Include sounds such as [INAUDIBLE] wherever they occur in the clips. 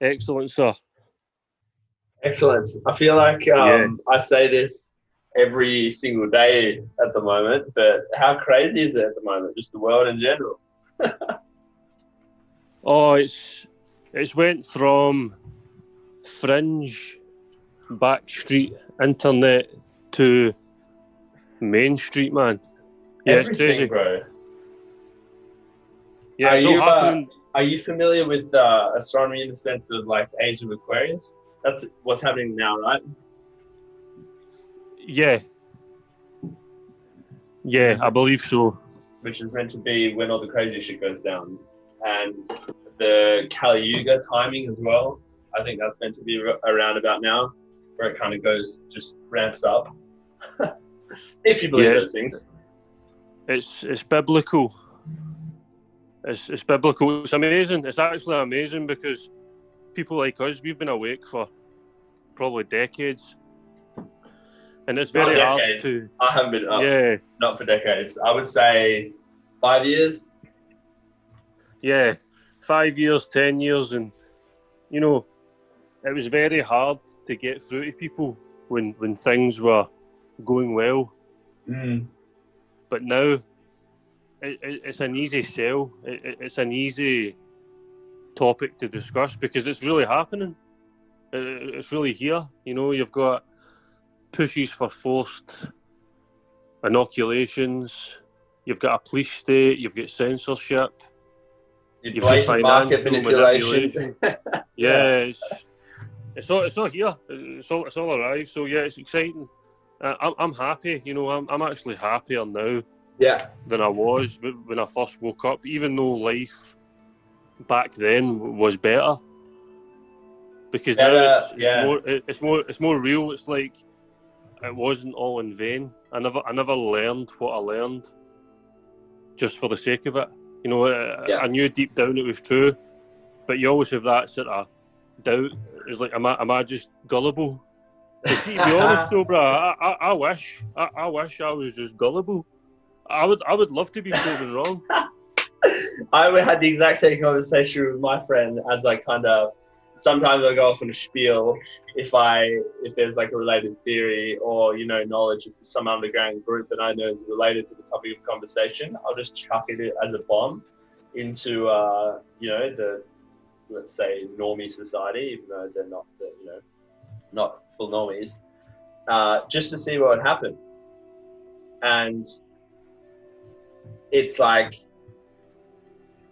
How are you? Excellent, sir. Excellent. I feel like um, I say this every single day at the moment, but how crazy is it at the moment? Just the world in general. [LAUGHS] Oh, it's it's went from fringe, backstreet internet to Main Street, man. Yeah, it's crazy. bro. Yeah, Are it's all uh, happening. Are you familiar with uh, astronomy in the sense of like Age of Aquarius? That's what's happening now, right? Yeah. Yeah, I believe so. Which is meant to be when all the crazy shit goes down, and the Kali Yuga timing as well. I think that's meant to be around about now, where it kind of goes, just ramps up. [LAUGHS] if you believe Yes. those things. It's it's biblical. It's it's biblical. It's amazing. It's actually amazing because people like us, we've been awake for probably decades, and it's very hard to. I haven't been up, Yeah, not for decades. I would say five years. yeah, five years, ten years, and you know, it was very hard to get through to people when when things were going well. Mm. But now, it, it, it's an easy sell. It, it, it's an easy topic to discuss because it's really happening. It, it's really here. You know, you've got pushes for forced inoculations. You've got a police state. You've got censorship. You've got market financial manipulation. [LAUGHS] Yeah, it's, it's all it's all here. It's all it's all arrived. So yeah, it's exciting. Uh, I'm I'm happy. You know, I'm I'm actually happier now yeah, than I was when I first woke up. Even though life back then was better, because now Yeah, it's, it's yeah. more it's more it's more real. It's like it wasn't all in vain. I never I never learned what I learned just for the sake of it. You know, Yeah. I knew deep down it was true, but you always have that sort of doubt. It's like, am I am I just gullible? [LAUGHS] To be honest, [LAUGHS] though, bro, I, I, I wish I, I wish I was just gullible. I would I would love to be proven wrong. [LAUGHS] I had the exact same conversation with my friend as I kind of sometimes I go off on a spiel if I if there's like a related theory or you know knowledge of some underground group that I know is related to the topic of conversation. I'll just chuck it as a bomb into uh, you know the let's say normie society, even though they're not the, you know not full normies, uh, just to see what would happen. And it's like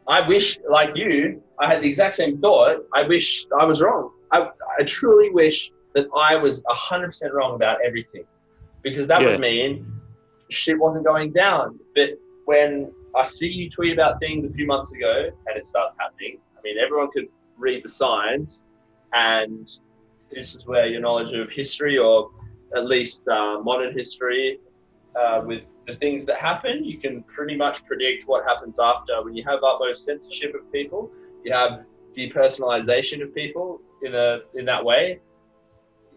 I wish, like you, I had the exact same thought. I wish I was wrong. I, I truly wish that I was 100% wrong about everything because that Yeah. would mean shit wasn't going down. But when I see you tweet about things a few months ago and it starts happening, I mean, everyone could read the signs, and this is where your knowledge of history or at least uh, modern history uh, with the things that happen, you can pretty much predict what happens after. When you have utmost censorship of people, you have depersonalization of people in a in that way.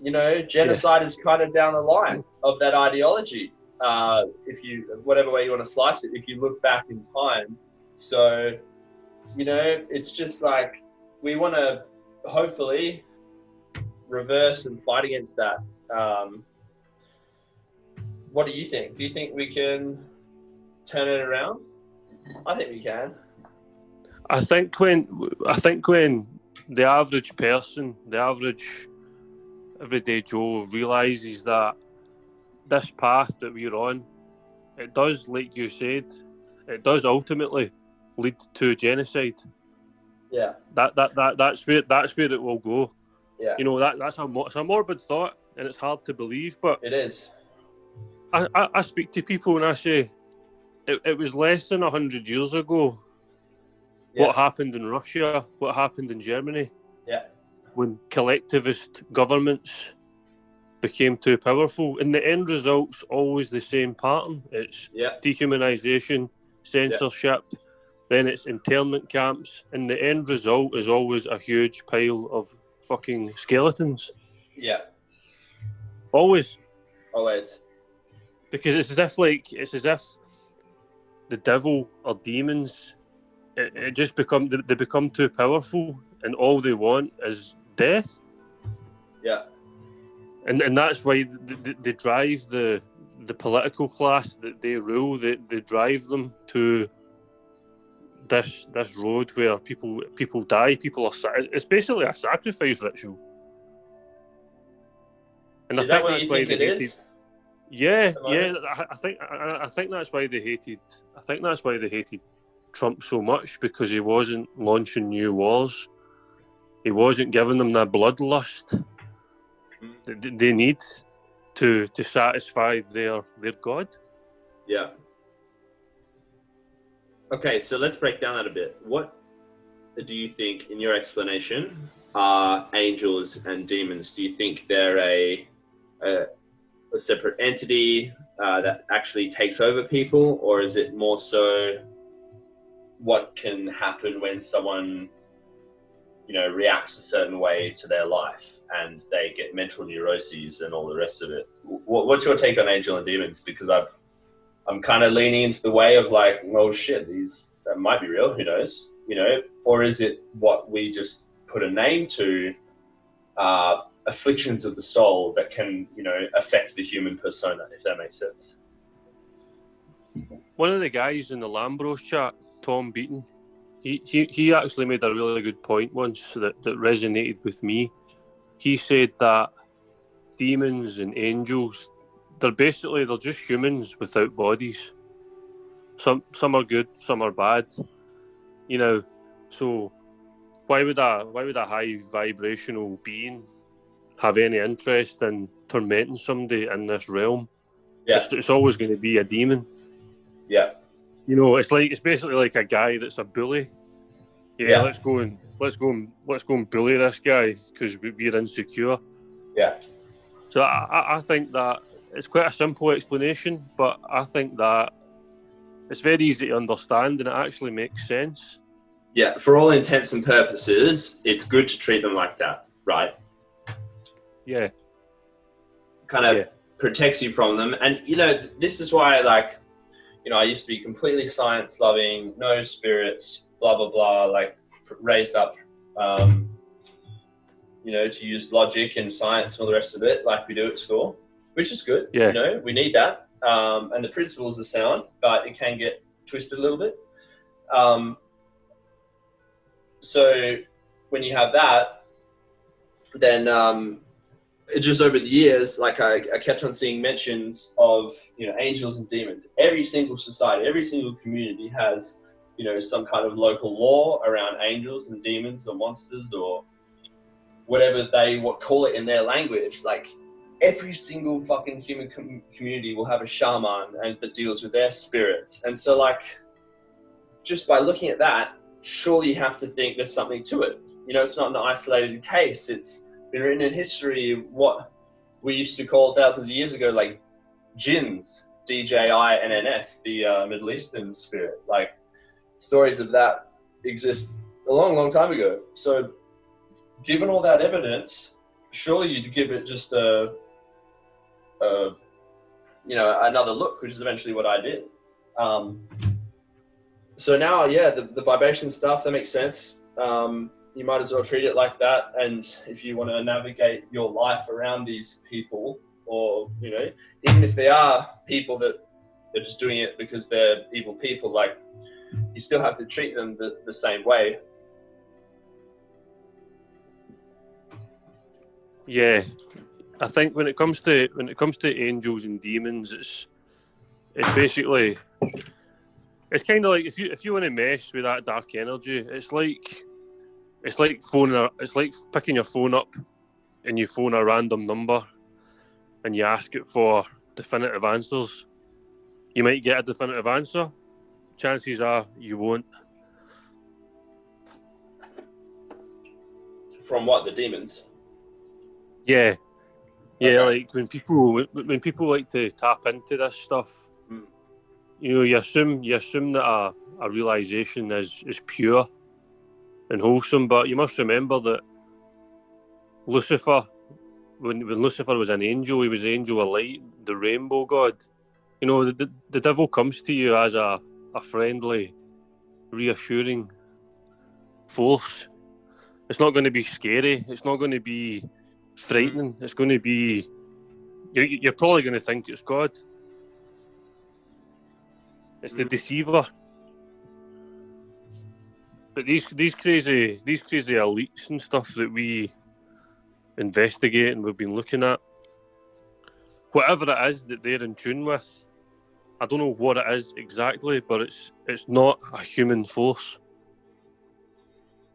You know, genocide is kind of down the line of that ideology. Uh, if you whatever way you want to slice it, if you look back in time, so you know, it's just like we want to hopefully reverse and fight against that. Um, what do you think? Do you think we can turn it around? I think we can. I think when I think when the average person, the average everyday Joe realizes that this path that we're on, it does, like you said, it does ultimately lead to genocide. Yeah, That that, that that's where that's where it will go. yeah, You know that that's a it's a morbid thought and it's hard to believe, but it is. I, I, I speak to people and I say it, it was less than hundred years ago Yeah. what happened in Russia, what happened in Germany. Yeah. When collectivist governments became too powerful. And the end result's always the same pattern. It's Yeah, dehumanization, censorship, then it's internment camps, and the end result is always a huge pile of fucking skeletons. yeah, Always. always. Because it's as if like it's as if the devil or demons it, it just become they, they become too powerful, and all they want is death. Yeah. and and that's why they, they, they drive the the political class that they rule. They, they drive them to this this road where people people die. People are it's basically a sacrifice ritual. And Is that what you think it hated. is? Yeah, yeah. I, I think I, I think that's why they hated. I think that's why they hated Trump so much because he wasn't launching new wars. He wasn't giving them that bloodlust that they need to to satisfy their their god. Yeah. Okay, so let's break down that a bit. What do you think, in your explanation, are angels and demons? Do you think they're a a, a separate entity uh, that actually takes over people, or is it more so what can happen when someone, you know, reacts a certain way to their life and they get mental neuroses and all the rest of it? What's your take on angel and demons? Because I've I'm kind of leaning into the way of like, well, shit, these that might be real. Who knows? You know, or is it what we just put a name to? Uh, afflictions of the soul that can, you know, affect the human persona, if that makes sense. One of the guys in the Lambros chat, Tom Beaton, he, he, he actually made a really good point once that, that resonated with me. He said that demons and angels, they're basically they're just humans without bodies. Some some are good, some are bad. You know, so why would a why would a high vibrational being have any interest in tormenting somebody in this realm? Yeah. It's, it's always going to be a demon. Yeah. You know, it's like it's basically like a guy that's a bully. Yeah, Yeah. let's go and let's go and let's go and bully this guy because we, we're insecure. Yeah. So I, I- I think that it's quite a simple explanation, but I think that it's very easy to understand and it actually makes sense. Yeah. For all intents and purposes, it's good to treat them like that, right? Yeah, kind of Yeah. protects you from them. And you know, this is why like, you know, I used to be completely science loving, no spirits, blah blah blah, like raised up, um, you know, to use logic and science and all the rest of it, like we do at school, which is good. Yeah. You know, we need that, um, and the principles are sound, but it can get twisted a little bit. Um, so when you have that, then um, just over the years, like I, I kept on seeing mentions of you know angels and demons. Every single society, every single community has you know some kind of local law around angels and demons or monsters or whatever they what call it in their language. Like every single fucking human com- community will have a shaman and that deals with their spirits. And so like just by looking at that, surely you have to think there's something to it. You know, it's not an isolated case. It's been written in history what we used to call thousands of years ago like jinns, D J I N N S, the uh, Middle Eastern spirit. Like stories of that exist a long, long time ago. So, given all that evidence, surely you'd give it just a, a you know, another look, which is eventually what I did. Um, so now, yeah, the, the vibration stuff that makes sense. Um, you might as well treat it like that. And if you want to navigate your life around these people, or you know, even if they are people that they're just doing it because they're evil people, like you still have to treat them the, the same way. yeah. I think when it comes to when it comes to angels and demons, it's it's basically it's kind of like if you if you want to mess with that dark energy, it's like it's like phoning a, it's like picking your phone up and you phone a random number and you ask it for definitive answers. You might get a definitive answer. Chances are you won't. From what the demons? Yeah, yeah. Okay. Like when people when, people like to tap into this stuff, Mm. you know, you assume you assume that a, a realization is is pure and wholesome, but you must remember that Lucifer, when when Lucifer was an angel, he was the angel of light, the rainbow god. You know, the, the, the devil comes to you as a, a friendly reassuring force. It's not going to be scary. It's not going to be frightening. It's going to be. You're, you're probably going to think it's God. It's the Mm. deceiver. But these these crazy these crazy elites and stuff that we investigate and we've been looking at, whatever it is that they're in tune with, I don't know what it is exactly, but it's it's not a human force.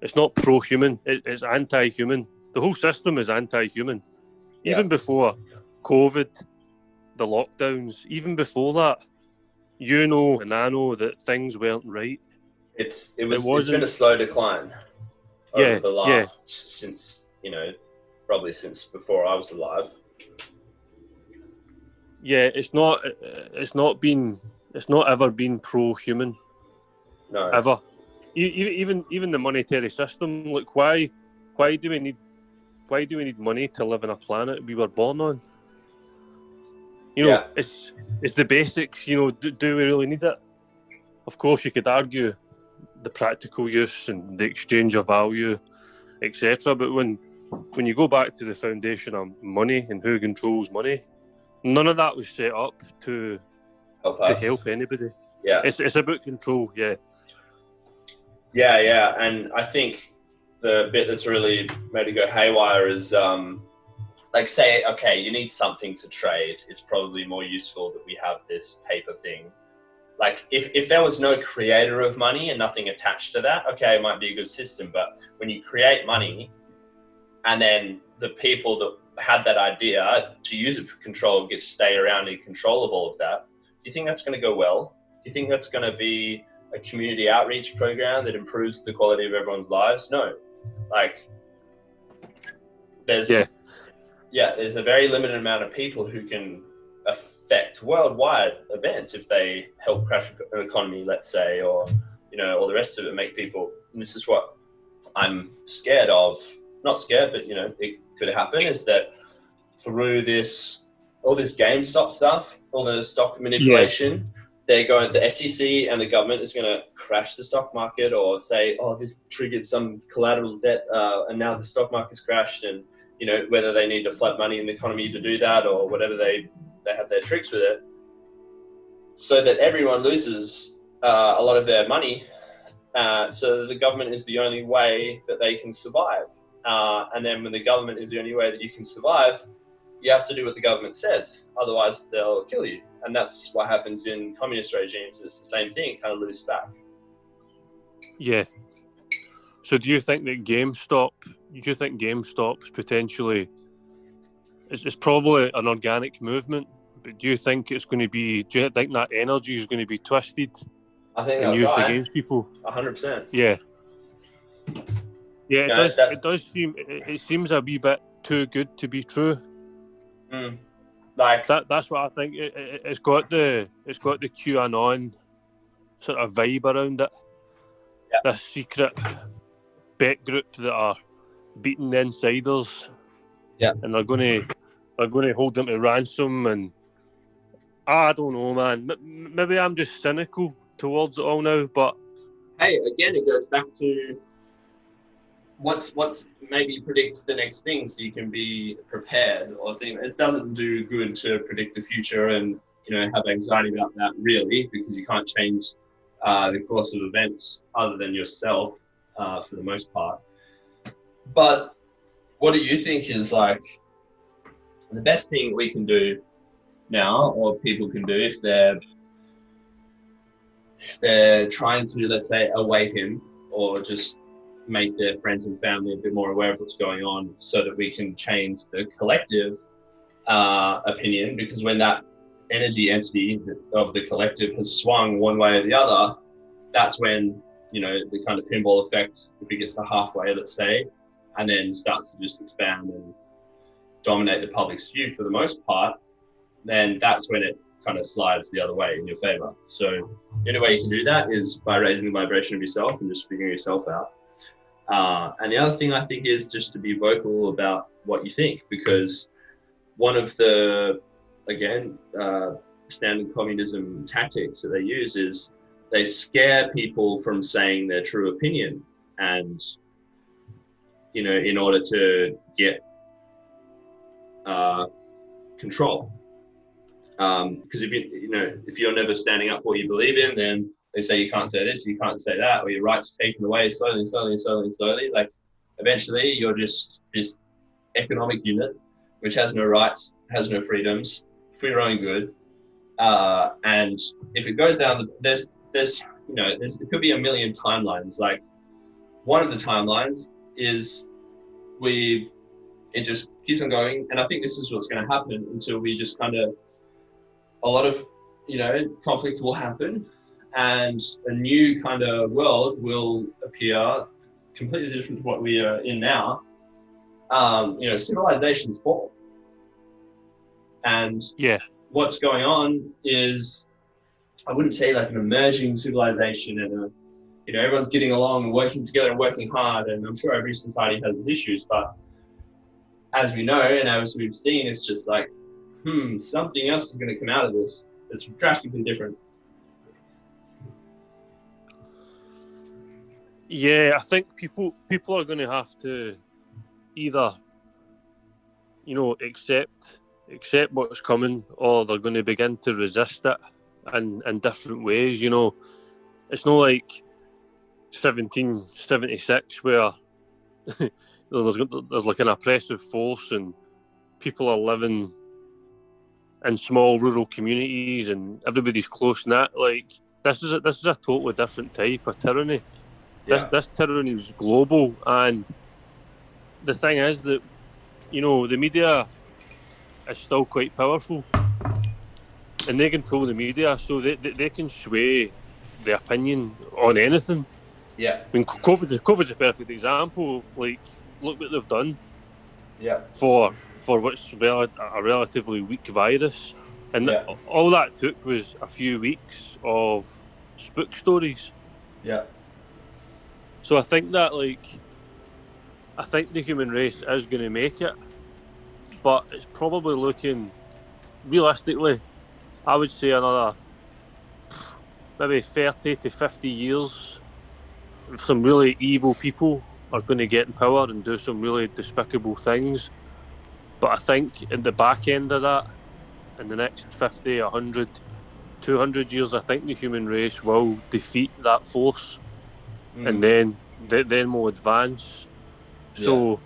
It's not pro-human. It, it's anti-human. The whole system is anti-human. Yeah. Even before COVID, the lockdowns, even before that, you know and I know that things weren't right. It's it was it's wasn't- been a slow decline over Yeah, the yeah. since you know probably since before I was alive. Yeah, it's not. It's not been. It's not ever been pro-human No, ever. Even even the monetary system. Look, why why do we need why do we need money to live on a planet we were born on? You know, Yeah. it's it's the basics. You know, do, do we really need it? Of course, you could argue the practical use and the exchange of value, etc. But when when you go back to the foundation of money and who controls money, none of that was set up to help to help anybody. Yeah, It's it's about control. Yeah, yeah, yeah. And I think the bit that's really made it go haywire is um, like say, okay, you need something to trade. It's probably more useful that we have this paper thing. Like if, if there was no creator of money and nothing attached to that, okay, it might be a good system. But when you create money and then the people that had that idea to use it for control get to stay around in control of all of that, do you think that's going to go well? Do you think that's going to be a community outreach program that improves the quality of everyone's lives? No. Like, there's Yeah. yeah, there's a very limited amount of people who can affect worldwide events if they help crash an economy, let's say, or you know, all the rest of it, make people. And this is what I'm scared of. Not scared, but you know, it could happen. Is that through this, all this GameStop stuff, all the stock manipulation, they're going. The SEC and the government is going to crash the stock market, or say, oh, this triggered some collateral debt, uh, and now the stock market's crashed, and you know whether they need to flood money in the economy to do that, or whatever they they have their tricks with it, so that everyone loses uh, a lot of their money. Uh, so the government is the only way that they can survive. Uh, and then when the government is the only way that you can survive, you have to do what the government says. Otherwise, they'll kill you. And that's what happens in communist regimes. It's the same thing, It kind of loose back. yeah. So, do you think that GameStop? Do you think GameStop's potentially? It's, it's probably an organic movement, but do you think it's going to be? Do you think that energy is going to be twisted I think and used try. against people? 100%. Yeah. Yeah, it Yeah, does. that- It does seem. It, it seems a wee bit too good to be true. Mm. Like, That that's what I think. It, it, it's got the it's got the QAnon sort of vibe around it. Yeah. This secret bet group that are beating the insiders. Yeah. and they're going to they're going to hold them to ransom and I don't know, man. M- maybe I'm just cynical towards it all now, but hey, again, it goes back to what's what's maybe predicts the next thing, so you can be prepared. Or think it doesn't do good to predict the future and you know have anxiety about that really, because you can't change uh, the course of events other than yourself uh, for the most part. But what do you think is like the best thing we can do now, or people can do if they're if they're trying to, let's say, awaken or just make their friends and family a bit more aware of what's going on so that we can change the collective uh, opinion. Because when that energy entity of the collective has swung one way or the other, that's when, you know, the kind of pinball effect, if it gets to halfway, let's say, and then starts to just expand and dominate the public's view for the most part, then that's when it kind of slides the other way in your favor. So the only way you can do that is by raising the vibration of yourself and just figuring yourself out. Uh, and the other thing I think is just to be vocal about what you think, because one of the, again, uh, standard communism tactics that they use is they scare people from saying their true opinion and you know in order to get uh, control. Because um, if you you know if you're never standing up for what you believe in then they say you can't say this you can't say that or your rights taken away slowly slowly slowly slowly. Like eventually you're just this economic unit which has no rights has no freedoms for your own good. Uh, and if it goes down the, there's there's you know there's, it could be a million timelines. Like one of the timelines is we it just keeps on going. And i think this is what's going to happen until we just kind of a lot of you know conflict will happen and a new kind of world will appear completely different to what we are in now. Um, you know civilizations fall. And yeah. what's going on is i wouldn't say like an emerging civilization and a, you know everyone's getting along and working together and working hard and i'm sure every society has its issues but as we know and as we've seen it's just like hmm, something else is going to come out of this that's drastically different. Yeah, I think people people are going to have to either, you know, accept accept what's coming, or they're going to begin to resist it in in different ways. You know, it's not like 1776 where [LAUGHS] there's, there's like an oppressive force and people are living in small rural communities and everybody's close knit. Like this is a, this is a totally different type of tyranny. Yeah. This this tyranny is global, and the thing is that you know the media is still quite powerful, and they control the media, so they they, they can sway the opinion on anything. Yeah, I mean, COVID COVID's a perfect example. Like, look what they've done. Yeah. For for what's rel- a relatively weak virus. And yeah. th- all that took was a few weeks of spook stories. Yeah. So I think that, like, I think the human race is going to make it, but it's probably looking, realistically, I would say another maybe 30 to 50 years. With some really evil people are going to get in power and do some really despicable things but I think in the back end of that, in the next 50, 100, 200 years, I think the human race will defeat that force, mm. and then then we'll advance. So, yeah.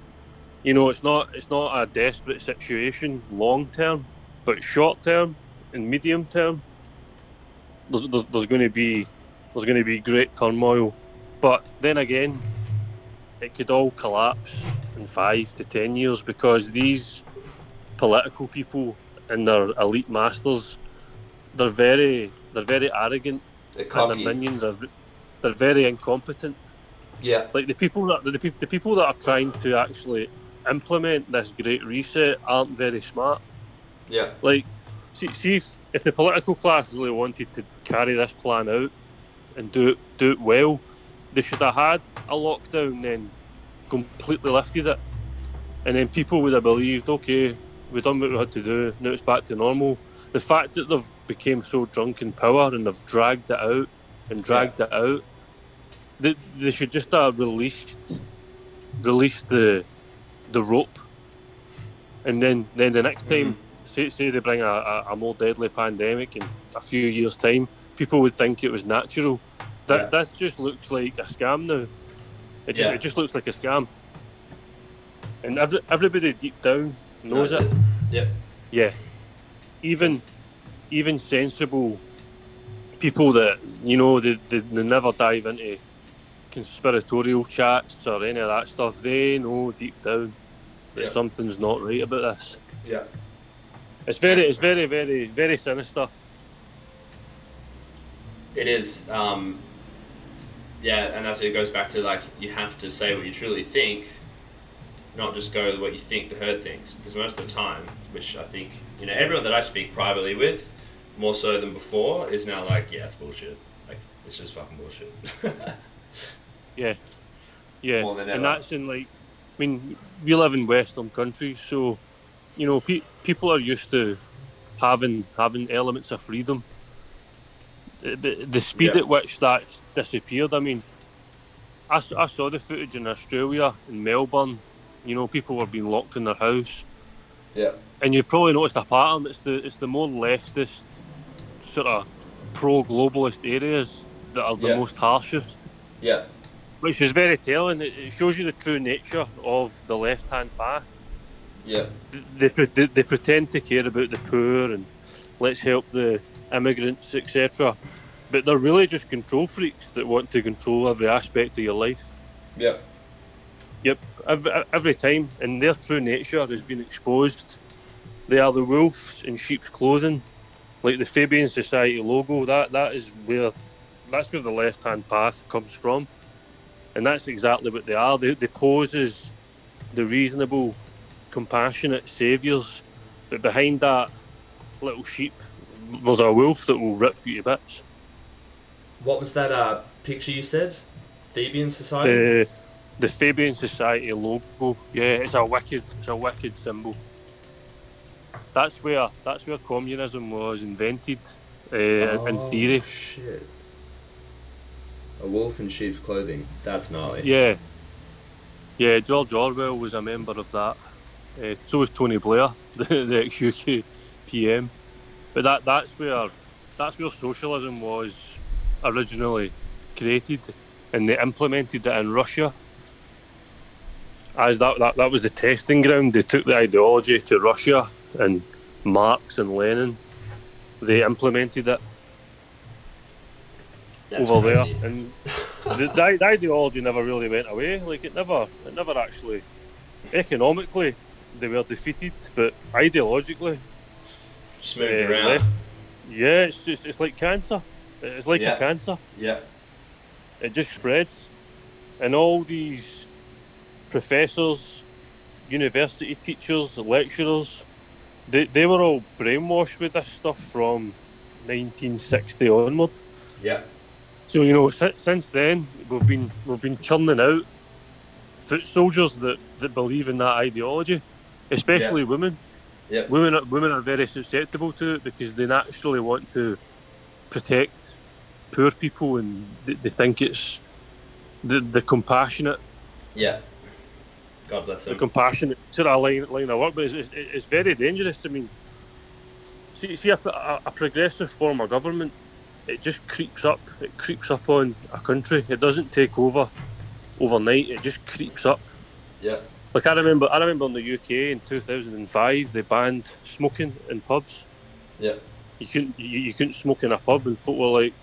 you know, it's not it's not a desperate situation long term, but short term and medium term, there's, there's, there's going to be there's going to be great turmoil. But then again, it could all collapse in five to ten years because these political people and their elite masters, they're very they're very arrogant, they're and their minions are they're very incompetent. Yeah, like the people that the, the people that are trying to actually implement this great reset aren't very smart. Yeah, like see, see if, if the political class really wanted to carry this plan out and do it do it well, they should have had a lockdown then completely lifted it, and then people would have believed, okay, we've done what we had to do. Now it's back to normal. The fact that they've become so drunk in power and they've dragged it out and dragged yeah. it out, they, they should just have released released the the rope, and then then the next time, mm-hmm. say say they bring a, a, a, more deadly pandemic in a few years' time, people would think it was natural. That yeah. that just looks like a scam now. It just, yeah. it just looks like a scam. And every, everybody deep down knows it. it. Yep. Yeah. Even even sensible people that you know they, they, they never dive into conspiratorial chats or any of that stuff. They know deep down that something's not right about this. Yeah. It's very, it's very, very, very sinister. It is. Um, yeah, and that's it goes back to like you have to say what you truly think not just go with what you think the herd thinks. Because most of the time, which I think, you know, everyone that I speak privately with, more so than before, is now like, yeah, it's bullshit. Like, it's just fucking bullshit. [LAUGHS] yeah. Yeah. And that's in like, I mean, we live in Western countries, so, you know, pe- people are used to having having elements of freedom. The, the speed Yeah. at which that's disappeared. I mean, I saw the footage in Australia, in Melbourne. You know, people were being locked in their house, Yeah. and you've probably noticed a pattern. It's the it's the more leftist, sort of pro-globalist areas that are the Yeah. most harshest, Yeah. which is very telling. It, it shows you the true nature of the left-hand path. Yeah. They, they, they pretend to care about the poor and let's help the immigrants, etc. But they're really just control freaks that want to control every aspect of your life. Yeah. Yep, every, every time, and their true nature has been exposed. They are the wolves in sheep's clothing, like the Fabian Society logo. That that is where that's where the left-hand path comes from, and that's exactly what they are. They, they pose as the reasonable, compassionate saviours, but behind that little sheep, there's a wolf that will rip you to bits. What was that uh, picture you said? Fabian Society? The the Fabian Society logo, yeah, it's a wicked, it's a wicked symbol. That's where that's where communism was invented, uh, in Oh, theory. shit. A wolf in sheep's clothing. That's gnarly. Yeah, yeah. George Orwell was a member of that. Uh, so was Tony Blair, [LAUGHS] the, the ex-UK PM. But that that's where that's where socialism was originally created, and they implemented it in Russia. As that, that that was the testing ground. They took the ideology to Russia and Marx and Lenin. They implemented it That's over crazy. there, and the, the, the ideology never really went away. Like it never, it never actually. Economically, they were defeated, but ideologically, Just moved uh, around. left. Yeah, it's just it's like cancer. It's like Yeah. a cancer. Yeah. It just spreads, and all these professors, university teachers, lecturers, they they were all brainwashed with this stuff from 1960 onward. Yeah. So you know, si- since then we've been we've been churning out foot soldiers that, that believe in that ideology, especially women. Yep. Women are, women are very susceptible to it because they naturally want to protect poor people and they, they think it's the the compassionate Yeah. God bless them. the them. compassionate to of line, line of work, but it's, it's, it's very dangerous. I mean, see, see a, a, a progressive form of government, it just creeps up. It creeps up on a country. It doesn't take over overnight. It just creeps up. Yeah. Like I remember, I remember in the UK in 2005, they banned smoking in pubs. Yeah. You couldn't, you, you couldn't smoke in a pub, and folk were like,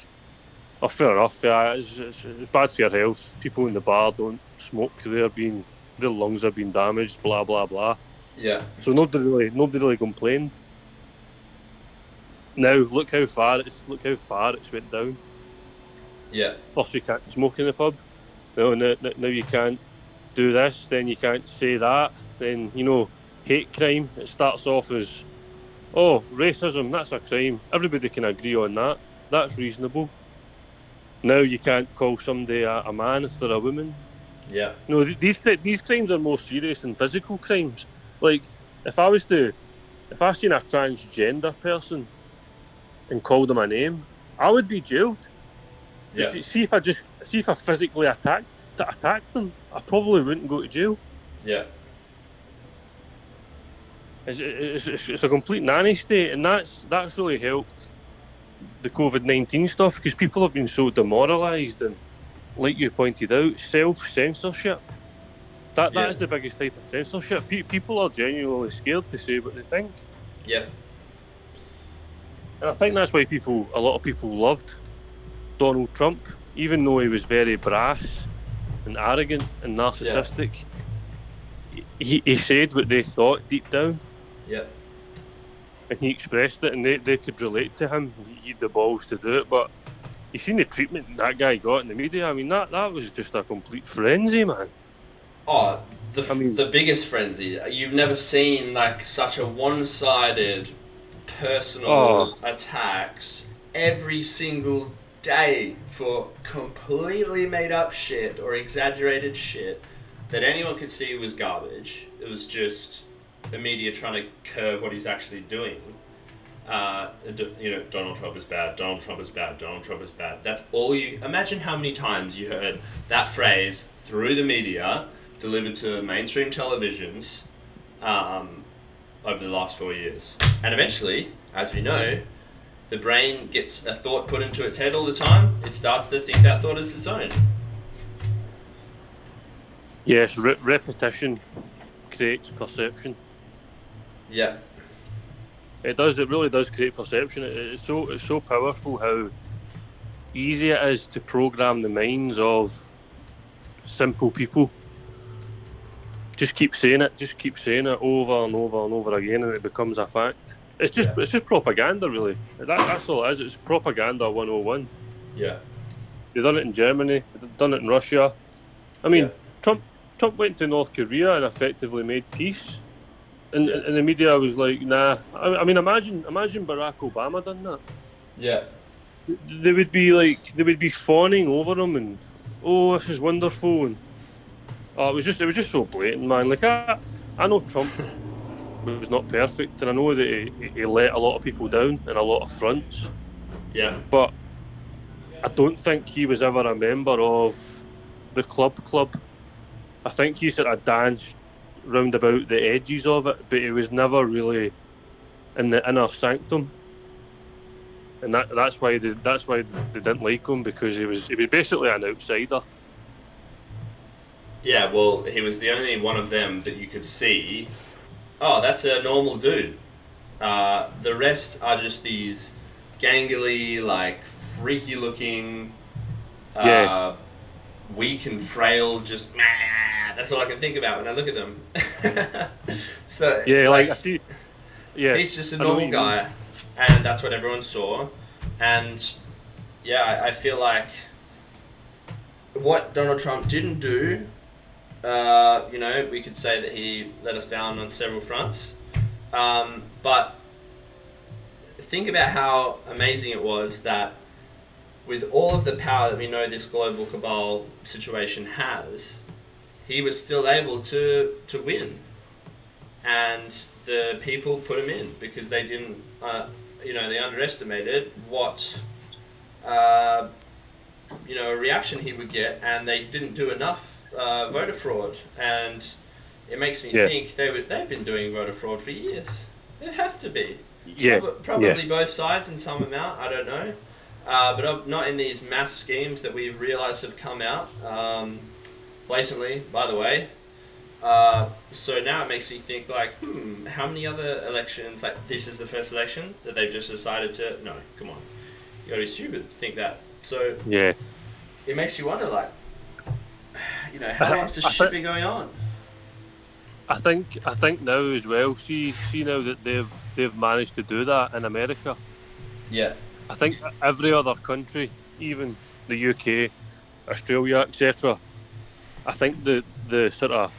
"Oh, fair enough. Yeah, it's, it's, it's bad for your health. People in the bar don't smoke. They're being, their lungs are being damaged. Blah blah blah." Yeah. So nobody really, nobody really complained. Now look how far it's look how far it's went down. Yeah. First you can't smoke in the pub. No, now, now you can't do this. Then you can't say that. Then you know, hate crime. It starts off as, oh, racism. That's a crime. Everybody can agree on that. That's reasonable. Now you can't call somebody a, a man if they're a woman. Yeah. No, th- these these crimes are more serious than physical crimes. Like, if I was to, if I seen a transgender person and called them a name, I would be jailed. Yeah. See- See if I just see if I physically attacked attacked them, I probably wouldn't go to jail. Yeah. It's, it's, it's, it's a complete nanny state, and that's that's really helped the COVID nineteen stuff because people have been so demoralised and, like you pointed out, self censorship. That that Yeah. is the biggest type of censorship. Pe- people are genuinely scared to say what they think, Yeah. and I think that's why people, a lot of people, loved Donald Trump, even though he was very brass and arrogant and narcissistic. He, he said what they thought deep down. Yeah. and he expressed it, and they, they could relate to him. He had the balls to do it, but you seen the treatment that guy got in the media. I mean, that that was just a complete frenzy, man. Oh, the, f I mean- the biggest frenzy. You've never seen like such a one-sided personal Oh. attacks every single day for completely made up shit or exaggerated shit that anyone could see was garbage. It was just the media trying to curve what he's actually doing. uh, you know, Donald Trump is bad, Donald Trump is bad, Donald Trump is bad. That's all you imagine how many times you heard that phrase through the media delivered to mainstream televisions um, over the last four years. And eventually, as we know, the brain gets a thought put into its head all the time, it starts to think that thought is its own. Yes, re- repetition creates perception. Yeah. It does. It really does create perception. It, it's so it's so powerful how easy it is to program the minds of simple people. Just keep saying it. Just keep saying it over and over and over again, and it becomes a fact. It's just Yeah. it's just propaganda, really. That, that's all it is. It's propaganda 101. Yeah. They've done it in Germany. They've done it in Russia. I mean, Yeah. Trump Trump went to North Korea and effectively made peace. And, Yeah. and the media was like, nah. I, I mean, imagine imagine Barack Obama done that. Yeah. They would be like, they would be fawning over him and, oh, this is wonderful. And oh, it was just, it was just so blatant, man. Like I, I know Trump was not perfect, and I know that he, he let a lot of people down in a lot of fronts. Yeah. but I don't think he was ever a member of the club club. I think he sort of danced round about the edges of it, but he was never really in the inner sanctum. And that, that's why they, that's why they didn't like him because he was he was basically an outsider. Yeah, well, he was the only one of them that you could see. Oh, that's a normal dude. Uh, the rest are just these gangly, like freaky looking, uh, Yeah. weak and frail. Just nah, that's all I can think about when I look at them. [LAUGHS] so Yeah, like, see. Yeah, he's just a normal guy, and that's what everyone saw. And yeah, I, I feel like what Donald Trump didn't do, uh, you know, we could say that he let us down on several fronts. Um, but think about how amazing it was that with all of the power that we know this global cabal situation has, he was still able to, to win. And the people put him in because they didn't, uh, you know, they underestimated what, uh, you know, a reaction he would get, and they didn't do enough uh, voter fraud. And it makes me Yeah. think they would, they've been doing voter fraud for years. They have to be. yeah, Prob- Probably both sides in some amount, I don't know. Uh, but not in these mass schemes that we've realised have come out um, blatantly, by the way. Uh, so now it makes me think, like, hmm, how many other elections, like, this is the first election that they've just decided to. No, come on. You gotta be stupid to think that. So yeah. it makes you wonder, like, you know, how long's this shit been going on? I think I think now as well. See see now that they've they've managed to do that in America. Yeah. I think every other country, even the UK, Australia, etc. I think the the sort of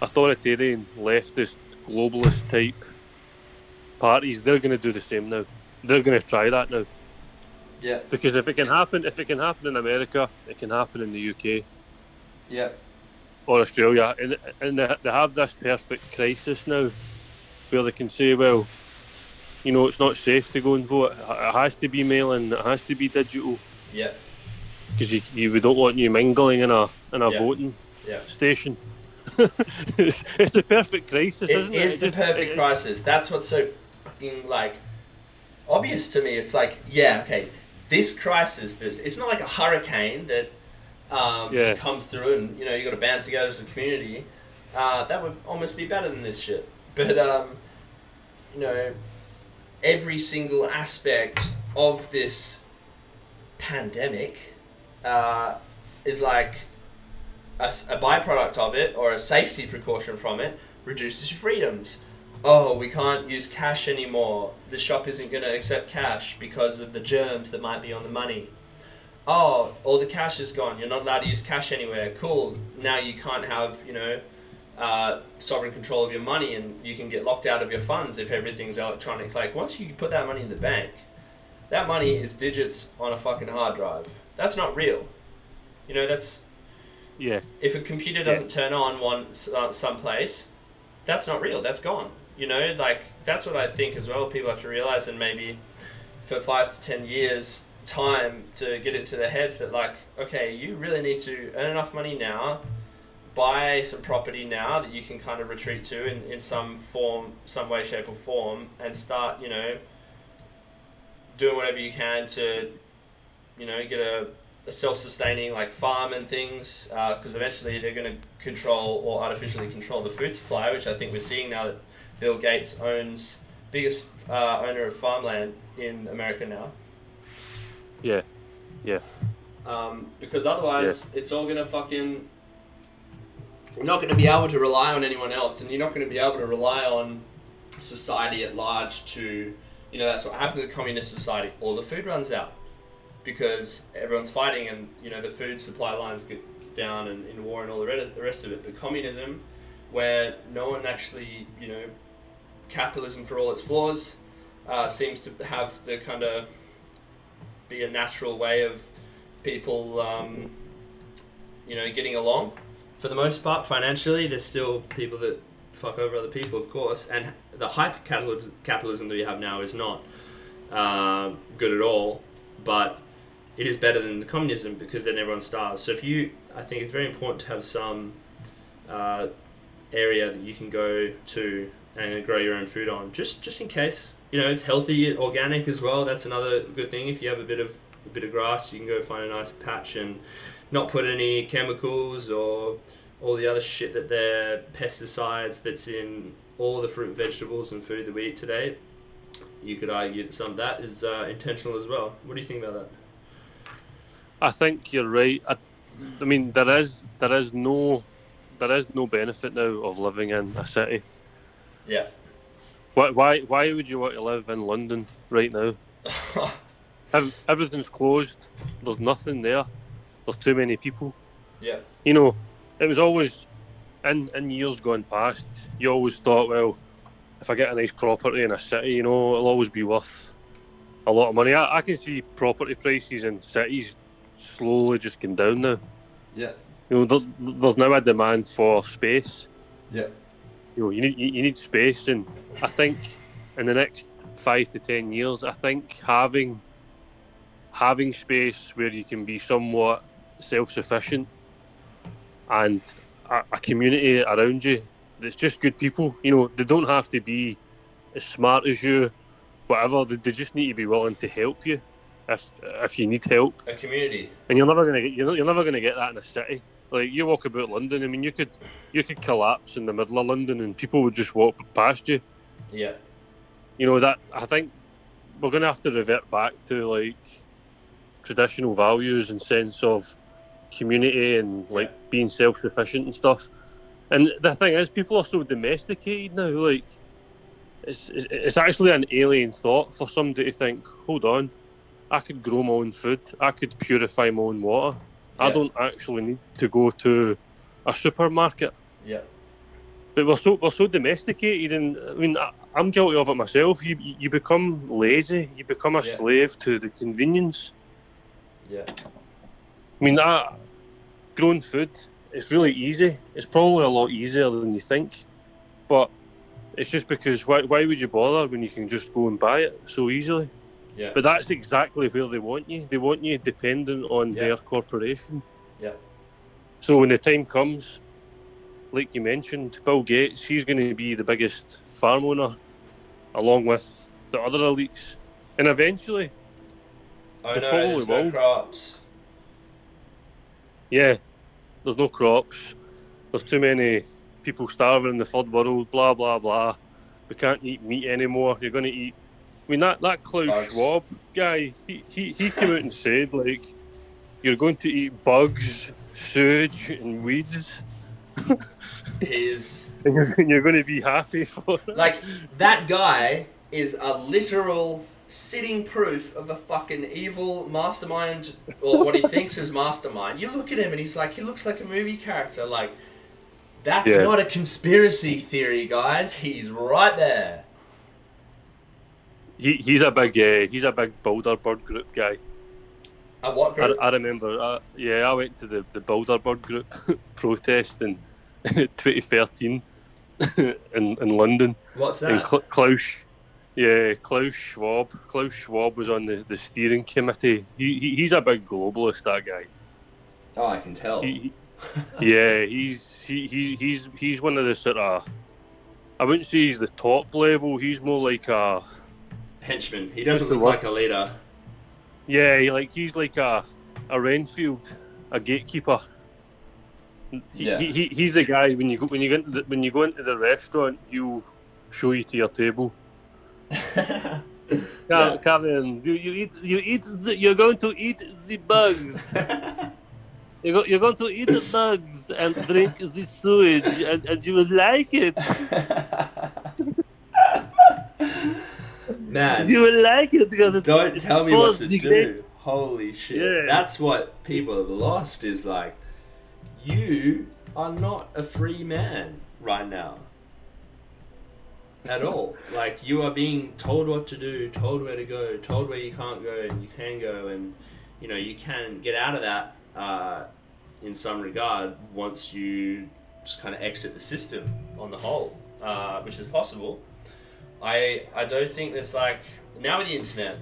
authoritarian leftist globalist type parties they're going to do the same now. They're going to try that now Yeah. because if it can happen, if it can happen in America, it can happen in the UK Yeah. or Australia, and and they, they have this perfect crisis now where they can say, well, you know, it's not safe to go and vote. It has to be mail-in. It has to be digital. Yeah. because you, you we don't want you mingling in a in a Yeah. voting Yeah. station. it's, [LAUGHS] it's a perfect crisis, It isn't it? is It the just- perfect it- crisis. That's what's so fucking like obvious to me. It's like, yeah, okay, this crisis. This it's not like a hurricane that um, Yeah. just comes through and you know you got to band together as a community. Uh, that would almost be better than this shit. But um, you know, every single aspect of this pandemic uh, is like a byproduct of it or a safety precaution from it reduces your freedoms. Oh, we can't use cash anymore. The shop isn't going to accept cash because of the germs that might be on the money. Oh, all the cash is gone. You're not allowed to use cash anywhere. Cool. Now you can't have, you know, uh, sovereign control of your money and you can get locked out of your funds if everything's electronic. Like, once you put that money in the bank, that money is digits on a fucking hard drive. That's not real. You know, that's Yeah, if a computer doesn't turn on one uh, someplace, that's not real. That's gone. You know, like that's what I think as well. People have to realize, and maybe for five to ten years time to get into their heads that like, okay, you really need to earn enough money now, buy some property now that you can kind of retreat to in, in some form, some way, shape, or form, and start, you know, doing whatever you can to, you know, get a, a self-sustaining like farm and things, because eventually they're going to control or artificially control the food supply, which I think we're seeing now that Bill Gates owns biggest uh, owner of farmland in America now. Yeah, yeah. Um, because otherwise, it's all gonna fucking. You're not gonna be able to rely on anyone else, and you're not gonna be able to rely on society at large to, you know, that's what happens in communist society. All the food runs out because everyone's fighting, and you know the food supply lines get down, and in war and all the the rest of it. But communism, where no one actually, you know, capitalism for all its flaws, uh, seems to have the kind of be a natural way of people, um, you know, getting along. For the most part, financially, there's still people that fuck over other people, of course, and the hyper capitalism that we have now is not uh, good at all, but it is better than the communism because then everyone starves. So if you, I think it's very important to have some uh, area that you can go to and grow your own food on, just just in case. You know, it's healthy, organic as well. That's another good thing. If you have a bit of a bit of grass, you can go find a nice patch and not put any chemicals or all the other shit that they're pesticides that's in all the fruit, vegetables, and food that we eat today. You could argue that some of that is uh, intentional as well. What do you think about that? I think you're right. I, I mean, there is there is no there is no benefit now of living in a city. Yeah. Why why why would you want to live in London right now? [LAUGHS] Everything's closed. There's nothing there. There's too many people. yeah. You know, it was always in in years gone past. You always thought, well, if I get a nice property in a city, you know, it'll always be worth a lot of money. I, I can see property prices in cities slowly just going down now. Yeah. You know, there, there's now a demand for space. Yeah. You know, you need you, you need space, and I think in the next five to ten years, I think having having space where you can be somewhat self-sufficient and a, a community around you that's just good people. You know, they don't have to be as smart as you, whatever. They, they just need to be willing to help you if if you need help. A community. And you're never gonna get you're, you're never gonna get that in a city. Like you walk about London, I mean, you could you could collapse in the middle of London and people would just walk past you. Yeah. You know that I think we're gonna have to revert back to like traditional values and sense of community and like being self sufficient and stuff. And the thing is, people are so domesticated now. Like it's it's, it's actually an alien thought for somebody to think, hold on, I could grow my own food, I could purify my own water. I Yeah. don't actually need to go to a supermarket. Yeah. But we're so we're so domesticated, and I mean, I, I'm guilty of it myself. You you become lazy, you become a Yeah. slave to the convenience. Yeah. I mean, that growing food, it's really easy. It's probably a lot easier than you think, but it's just because why why would you bother when you can just go and buy it so easily? Yeah. But that's exactly where they want you. They want you dependent on Yeah. their corporation. Yeah. So when the time comes, like you mentioned, Bill Gates, he's going to be the biggest farm owner, along with the other elites, and eventually, Oh They no, probably there's no will. crops. yeah, there's no crops. There's too many people starving in the third world. Blah blah blah. We can't eat meat anymore. You're going to eat. I mean that that Klaus Bugs. Schwab guy, he, he he came out and said like, you're going to eat bugs, sewage, and weeds, He's [LAUGHS] and you're, and you're going to be happy for it. like that guy is a literal sitting proof of a fucking evil mastermind or what he [LAUGHS] thinks is mastermind. You look at him and he's like he looks like a movie character. Like that's Yeah. not a conspiracy theory, guys. He's right there. He, he's a big uh, he's a big Bilderberg group guy. At what I, group? I remember, uh, yeah, I went to the, the Bilderberg group [LAUGHS] protest in [LAUGHS] 2013. [LAUGHS] in in London. What's And that? Cl- Klaus, yeah, Klaus Schwab. Klaus Schwab was on the, the steering committee. He, he he's a big globalist. That guy. oh, I can tell. He, he- yeah, he's he, he he's he's one of the sort of. I wouldn't say he's the top level. He's more like a Henchman. He doesn't look word? like a leader. yeah, he, like he's like a a Renfield, a gatekeeper. He, Yeah. he, he, he's the guy when you go when you go into the, when you go into the restaurant, he'll show you to your table. [LAUGHS] yeah. Car- Karen, you, you eat you eat the, you're going to eat the bugs. [LAUGHS] You're, go, you're going to eat the bugs and drink the sewage, and, and you will like it. [LAUGHS] Man, You will like it because it's don't it's tell me what to degrade- do. Holy shit. Yeah. That's what people have lost is like, you are not a free man right now. At all. Like, you are being told what to do, told where to go, told where you can't go and you can go, and, you know, you can get out of that uh, in some regard once you just kind of exit the system on the whole, uh, which is possible. I I don't think there's like now with the internet,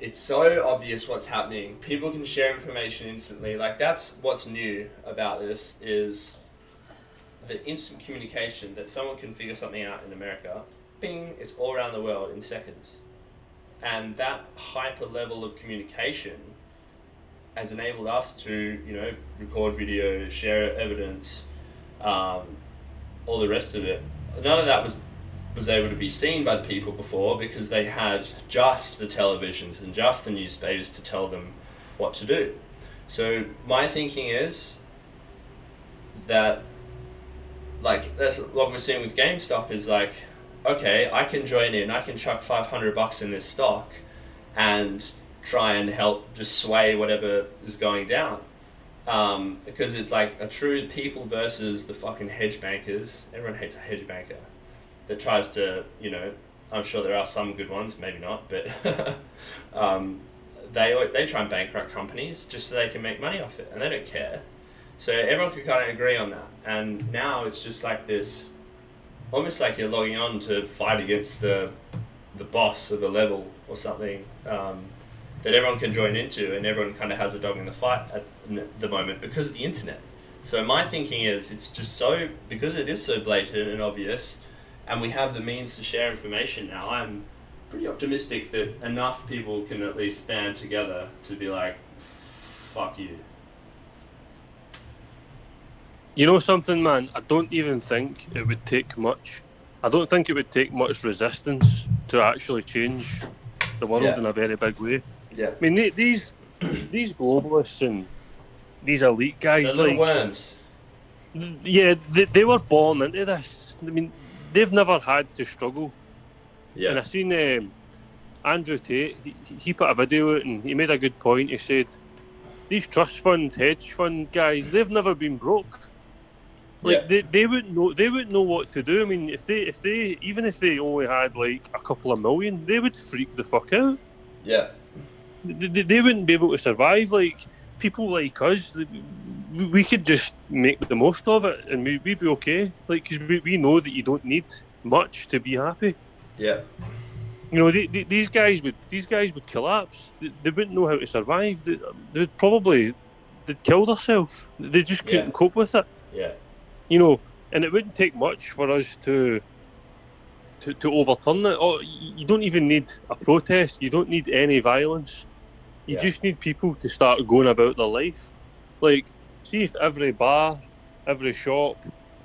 it's so obvious what's happening. People can share information instantly. Like that's what's new about this is the instant communication that someone can figure something out in America. Bing, it's all around the world in seconds. And that hyper level of communication has enabled us to, you know, record video, share evidence, um, all the rest of it. None of that was was able to be seen by the people before because they had just the televisions and just the newspapers to tell them what to do. So my thinking is that like that's what we're seeing with GameStop is like, okay, I can join in, I can chuck five hundred bucks in this stock and try and help just sway whatever is going down. Um, because it's like a true people versus the fucking hedge bankers. Everyone hates a hedge banker that tries to, you know, I'm sure there are some good ones, maybe not, but [LAUGHS] um, they they try and bankrupt companies just so they can make money off it, and they don't care. So everyone could kind of agree on that, and now it's just like this, almost like you're logging on to fight against the the boss of a level or something um, that everyone can join into, and everyone kind of has a dog in the fight at the moment because of the internet. So my thinking is, it's just so because it is so blatant and obvious and we have the means to share information now, I'm pretty optimistic that enough people can at least band together to be like, fuck you. You know something, man? I don't even think it would take much. I don't think it would take much resistance to actually change the world Yeah. in a very big way. Yeah. I mean, they, these [CLEARS THROAT] these globalists and these elite guys, little like, worms. yeah, they, they were born into this. I mean, they've never had to struggle. And I Yeah. seen um, Andrew Tate, he, he put a video out and he made a good point. He said, These trust fund, hedge fund guys, they've never been broke. Like Yeah. they, they wouldn't know they wouldn't know what to do. I mean, if they if they even if they only had like a couple of million, they would freak the fuck out. Yeah. They, they, they wouldn't be able to survive. Like people like us, we, could just make the most of it and we, we'd be okay. Like because we, we know that you don't need much to be happy. Yeah. You know, they, they, these guys would these guys would collapse. They, they wouldn't know how to survive. They, they'd probably they'd kill themselves. They just couldn't Yeah. cope with it. Yeah. You know, and it wouldn't take much for us to to, to overturn it. Oh, or you don't even need a protest. You don't need any violence. You Yeah. just need people to start going about their life. Like, see if every bar, every shop,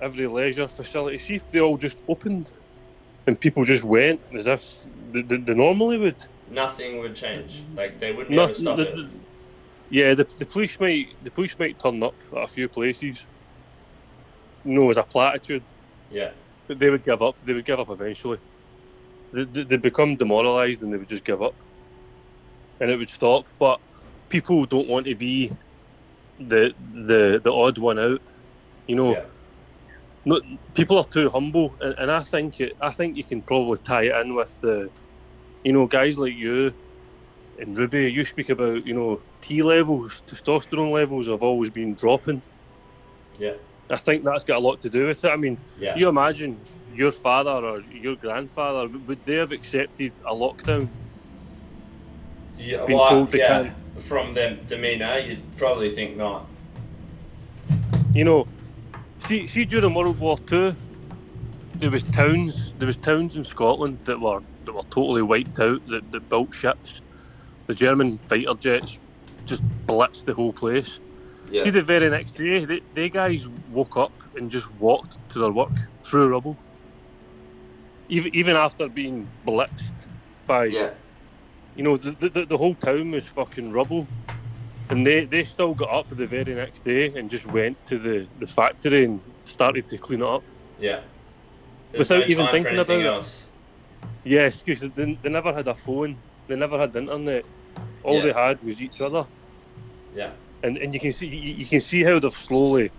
every leisure facility, see if they all just opened and people just went as if they, they, they normally would. Nothing would change. Like they wouldn't be able to Nothing. stop The, it. the- yeah, the, the police might the police might turn up at a few places. You know, as a platitude, Yeah. but they would give up. They would give up eventually. They they they become demoralised and they would just give up, and it would stop. But people don't want to be the the the odd one out. You know, Yeah. no, people are too humble, and, and I think it. I think you can probably tie it in with the, you know, guys like you and Ruby. You speak about you know T levels, testosterone levels have always been dropping, Yeah. I think that's got a lot to do with it. I mean, Yeah. you imagine your father or your grandfather would they have accepted a lockdown? Yeah, been well, told they yeah, can't. From their demeanour, you'd probably think not. You know, see, see during World War Two, there was towns, there was towns in Scotland that were that were totally wiped out. That, that built ships. The German fighter jets just blitzed the whole place. Yeah. See, the very next day, they, they guys woke up and just walked to their work through rubble. Even even after being blitzed by, yeah. You know, the, the the whole town was fucking rubble, and they, they still got up the very next day and just went to the, the factory and started to clean it up. Yeah. There's Without no even thinking about it. Yes, because they, they never had a phone, they never had the internet. All Yeah. they had was each other. Yeah. and and you can see you, you can see how they've slowly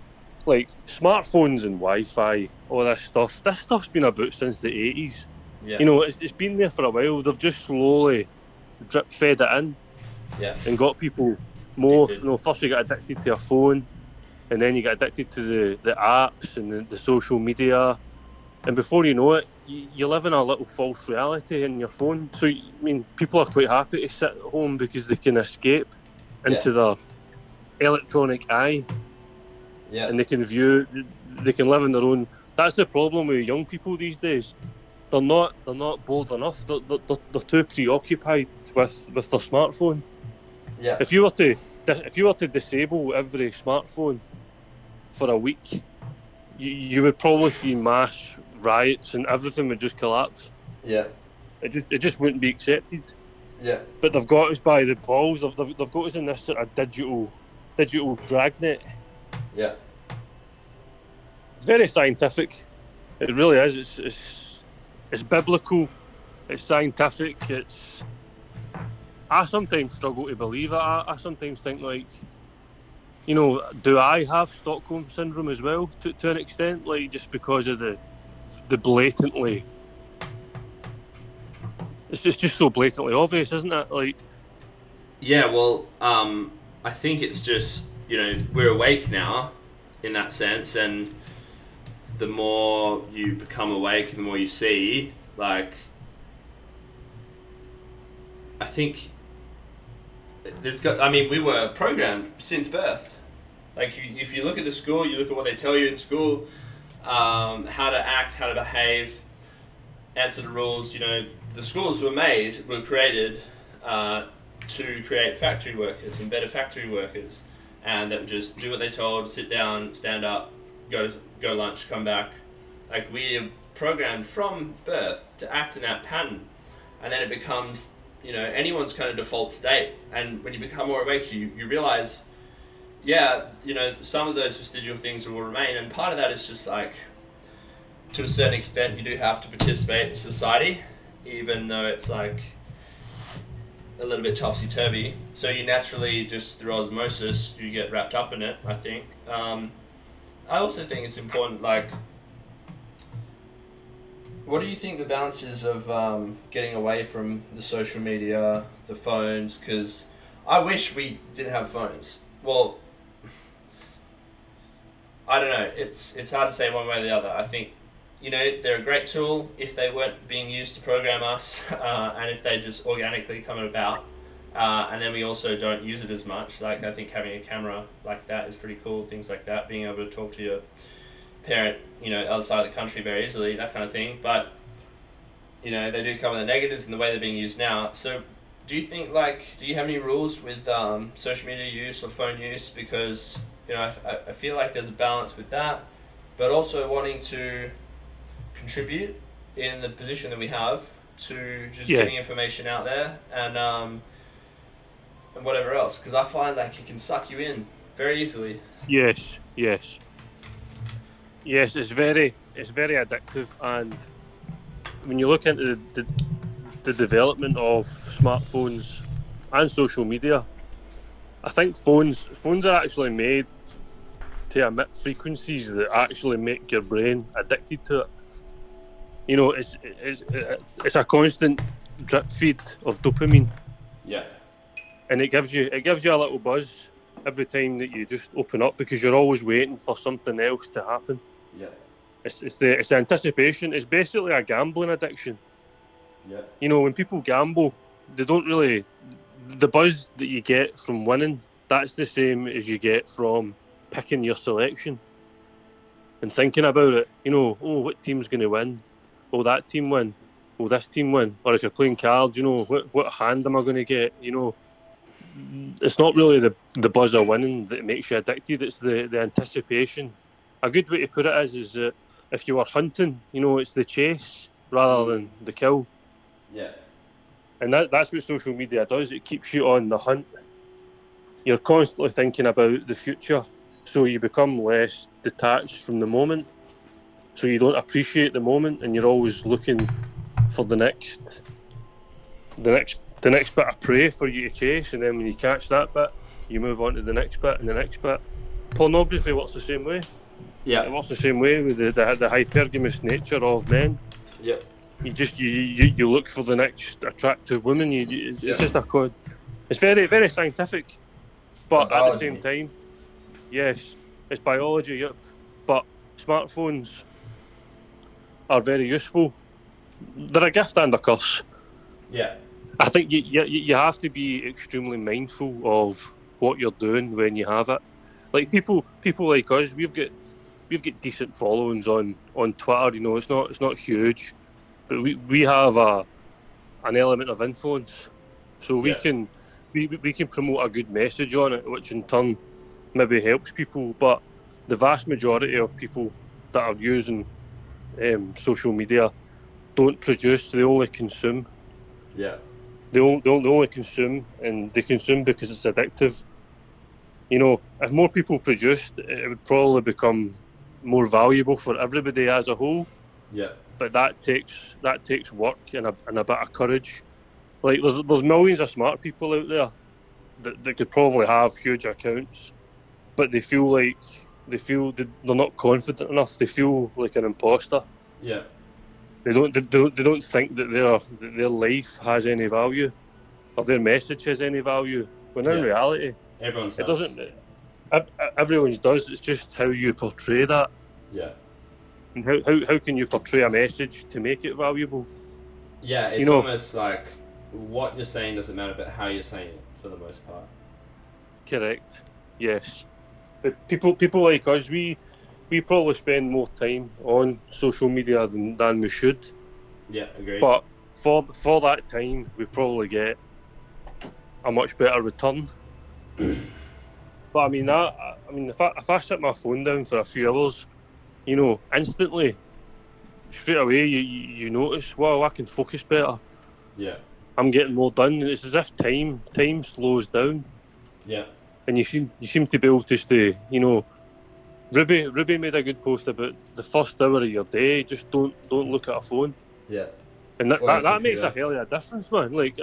like smartphones and Wi-Fi, all this stuff. This stuff's been about since the eighties. Yeah. You know, it's, it's been there for a while. They've just slowly drip fed it in Yeah. and got people more. You know, first you get addicted to a phone, and then you get addicted to the, the apps and the, the social media, and before you know it, you, you live in a little false reality in your phone. So I mean, people are quite happy to sit at home because they can escape into their electronic eye Yeah. and they can view they can live in their own that's the problem with young people these days they're not they're not bored enough they're, they're, they're, they're too preoccupied with with their smartphone Yeah. if you were to if you were to disable every smartphone for a week you, you would probably see mass riots and everything would just collapse Yeah. it just it just wouldn't be accepted Yeah. but they've got us by the balls they've, they've, they've got us in this sort of digital digital dragnet Yeah. It's very scientific. It really is. It's it's, it's biblical. It's scientific. It's. I sometimes struggle to believe it. I, I sometimes think like, you know, do I have Stockholm syndrome as well to, to an extent? Like just because of the the blatantly. It's just, just so blatantly obvious, isn't it? Like, Yeah, well, um, I think it's just, you know, we're awake now in that sense, and the more you become awake, the more you see, like, I think there's got, I mean, we were programmed since birth. Like, you, if you look at the school, you look at what they tell you in school, um, how to act, how to behave, answer the rules, you know, the schools were made, were created uh, to create factory workers and better factory workers, and that would just do what they told, sit down, stand up, go go lunch, come back. Like we are programmed from birth to act in that pattern, and then it becomes you know anyone's kind of default state. And when you become more awake, you you realize, yeah, you know some of those vestigial things will remain, and part of that is just like. To a certain extent, you do have to participate in society, even though it's like a little bit topsy turvy. So you naturally just through osmosis you get wrapped up in it. I think. Um, I also think it's important. Like, what do you think the balance is of um, getting away from the social media, the phones? Because I wish we didn't have phones. Well, I don't know. It's it's hard to say one way or the other. I think. You know, they're a great tool if they weren't being used to program us, [LAUGHS] uh, and if they just organically come about. Uh, and then we also don't use it as much. Like I think having a camera like that is pretty cool. Things like that, being able to talk to your parent, you know, other side of the country very easily, that kind of thing. But you know, they do come with the negatives in the way they're being used now. So, do you think like, do you have any rules with um, social media use or phone use? Because you know, I, I feel like there's a balance with that, but also wanting to contribute in the position that we have to just Yeah. getting information out there and um, and whatever else. Because I find like it can suck you in very easily. Yes, yes, yes. It's very, it's very addictive, and when you look into the, the, the development of smartphones and social media, I think phones phones are actually made to emit frequencies that actually make your brain addicted to it. You know, it's it's it's a constant drip feed of dopamine Yeah. And it gives you it gives you a little buzz every time that you just open up because you're always waiting for something else to happen. Yeah. It's, it's the it's the anticipation. It's basically a gambling addiction. Yeah. You know, when people gamble, they don't really the buzz that you get from winning. That's the same as you get from picking your selection and thinking about it. You know, oh, what team's going to win? Will that team win? Will this team win? Or if you're playing cards, you know, what what hand am I going to get? You know, it's not really the the buzz of winning that makes you addicted. It's the the anticipation. A good way to put it is is that if you were hunting, you know, it's the chase rather mm. than the kill. Yeah. And that, that's what social media does. It keeps you on the hunt. You're constantly thinking about the future, so you become less detached from the moment. So you don't appreciate the moment, and you're always looking for the next, the next, the next bit of prey for you to chase. And then when you catch that bit, you move on to the next bit and the next bit. Pornography works the same way. Yeah, it Yeah. works the same way with the, the, the hypergamous nature of men. Yeah. You just you, you, you look for the next attractive woman. You, it's, it's just a code. It's very very scientific, but at the same time, yes, it's biology. Yep, but smartphones are very useful. They're a gift and a curse. Yeah. I think you, you you have to be extremely mindful of what you're doing when you have it. Like people people like us, we've got we've got decent followings on on Twitter. You know, it's not it's not huge, but we, we have a an element of influence, so we Yeah. can we, we can promote a good message on it, which in turn maybe helps people. But the vast majority of people that are using um, social media don't produce; they only consume Yeah. They only, they only- consume and they consume because it's addictive. You know, if more people produced, it would probably become more valuable for everybody as a whole. Yeah. But that takes that takes work and a, and a bit of courage. Like there's there's millions of smart people out there that, that could probably have huge accounts, but they feel like they feel they're not confident enough. They feel like an imposter Yeah. They don't they don't, they don't think that their that their life has any value or their message has any value when in Yeah. reality Everyone's it doesn't everyone's does it's just how you portray that Yeah. and how, how, how can you portray a message to make it valuable Yeah. It's know- almost like what you're saying doesn't matter, but how you're saying it for the most part. correct yes but people people like us we we probably spend more time on social media than, than we should Yeah. Agreed. but for for that time we probably get a much better return. [COUGHS] but I mean, I, I mean, if I, if I sit my phone down for a few hours, you know, instantly, straight away, you, you, you notice, wow, I can focus better. yeah. I'm getting more done. And it's as if time time slows down, Yeah. and you seem you seem to be able to stay. You know, Ruby Ruby made a good post about the first hour of your day. Just don't don't look at a phone. Yeah. And that, that, that makes a hell of a difference, man. Like,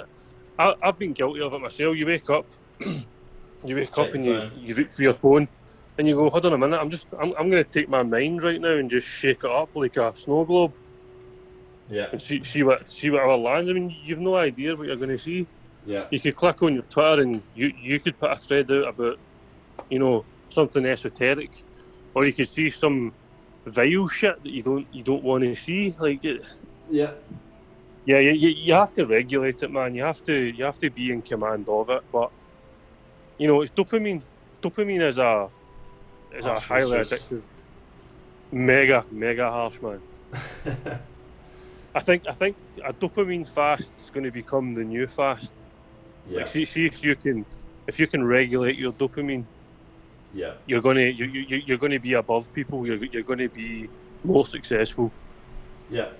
I, I've been guilty of it myself. You wake up, [CLEARS THROAT] you wake up and your you, phone. you reach for your phone and you go, hold on a minute, I'm just, I'm, I'm going to take my mind right now and just shake it up like a snow globe Yeah. and see, see what see whatever lands. I mean, you've no idea what you're going to see. Yeah. You could click on your Twitter and you, you could put a thread out about, you know, something esoteric, or you could see some vile shit that you don't you don't want to see. Like, it, Yeah. yeah, you, you, you have to regulate it, man. You have to you have to be in command of it. But you know, it's dopamine. Dopamine is a is Oh, a highly just- addictive, mega mega harsh man. [LAUGHS] I think I think a dopamine fast is going to become the new fast. yeah. Like, see, see if you can if you can regulate your dopamine, Yeah. you're gonna you, you, you're going to be above people. You're you're going to be more successful. Yeah.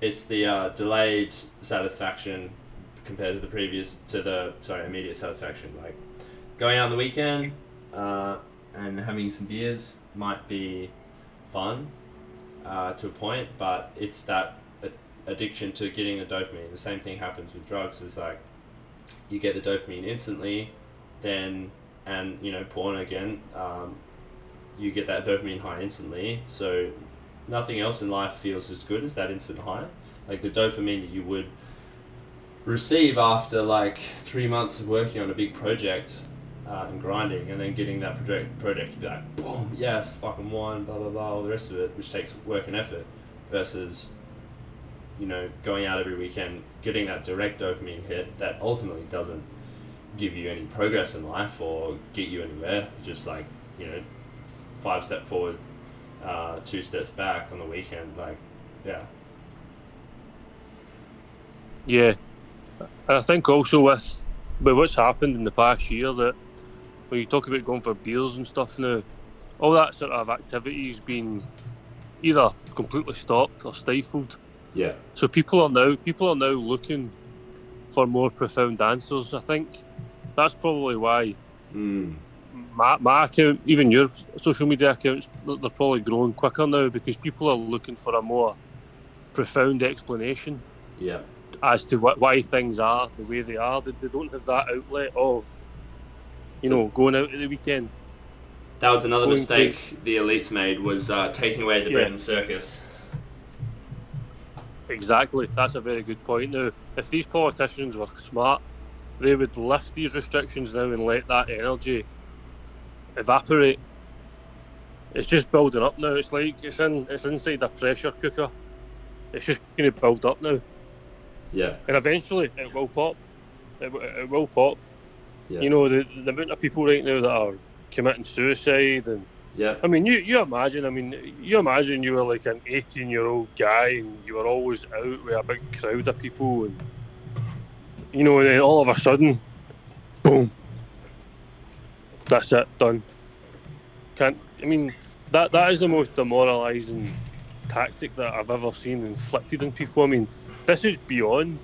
It's the uh, delayed satisfaction compared to the previous to the sorry immediate satisfaction. Like going out on the weekend uh, and having some beers might be fun uh, to a point, but it's that addiction to getting the dopamine. The same thing happens with drugs. Is like you get the dopamine instantly, then and you know porn again. Um, you get that dopamine high instantly, so nothing else in life feels as good as that instant high. Like the dopamine that you would receive after like three months of working on a big project uh, and grinding, and then getting that project project, you'd be like, boom, yes, fucking one, blah blah blah, all the rest of it, which takes work and effort, versus, you know, going out every weekend, getting that direct dopamine hit that ultimately doesn't give you any progress in life or get you anywhere. Just like you know, five step forward, uh, two steps back on the weekend. Like, yeah, Yeah, and I think also with with what's happened in the past year that when you talk about going for beers and stuff now, all that sort of activity's been either completely stopped or stifled. yeah, So people are now people are now looking for more profound answers. I think that's probably why mm. my, my account, even your social media accounts, they're probably growing quicker now because people are looking for a more profound explanation yeah, as to wh- why things are the way they are. They, they don't have that outlet of, you know, going out at the weekend. That was another mistake the elites made was uh, taking away the Yeah. bread and circus. Exactly. That's a very good point. Now, if these politicians were smart, they would lift these restrictions now and let that energy evaporate. It's just building up now. It's like it's in it's inside a pressure cooker. It's just going to build up now, Yeah, and eventually it will pop. It, it will pop. yeah, You know the the amount of people right now that are committing suicide and yeah, I mean, you, you imagine. I mean, you imagine you were like an eighteen-year-old guy, and you were always out with a big crowd of people, and you know, and then all of a sudden, boom, that's it, done. Can't. I mean, that that is the most demoralising tactic that I've ever seen inflicted on people. I mean, this is beyond.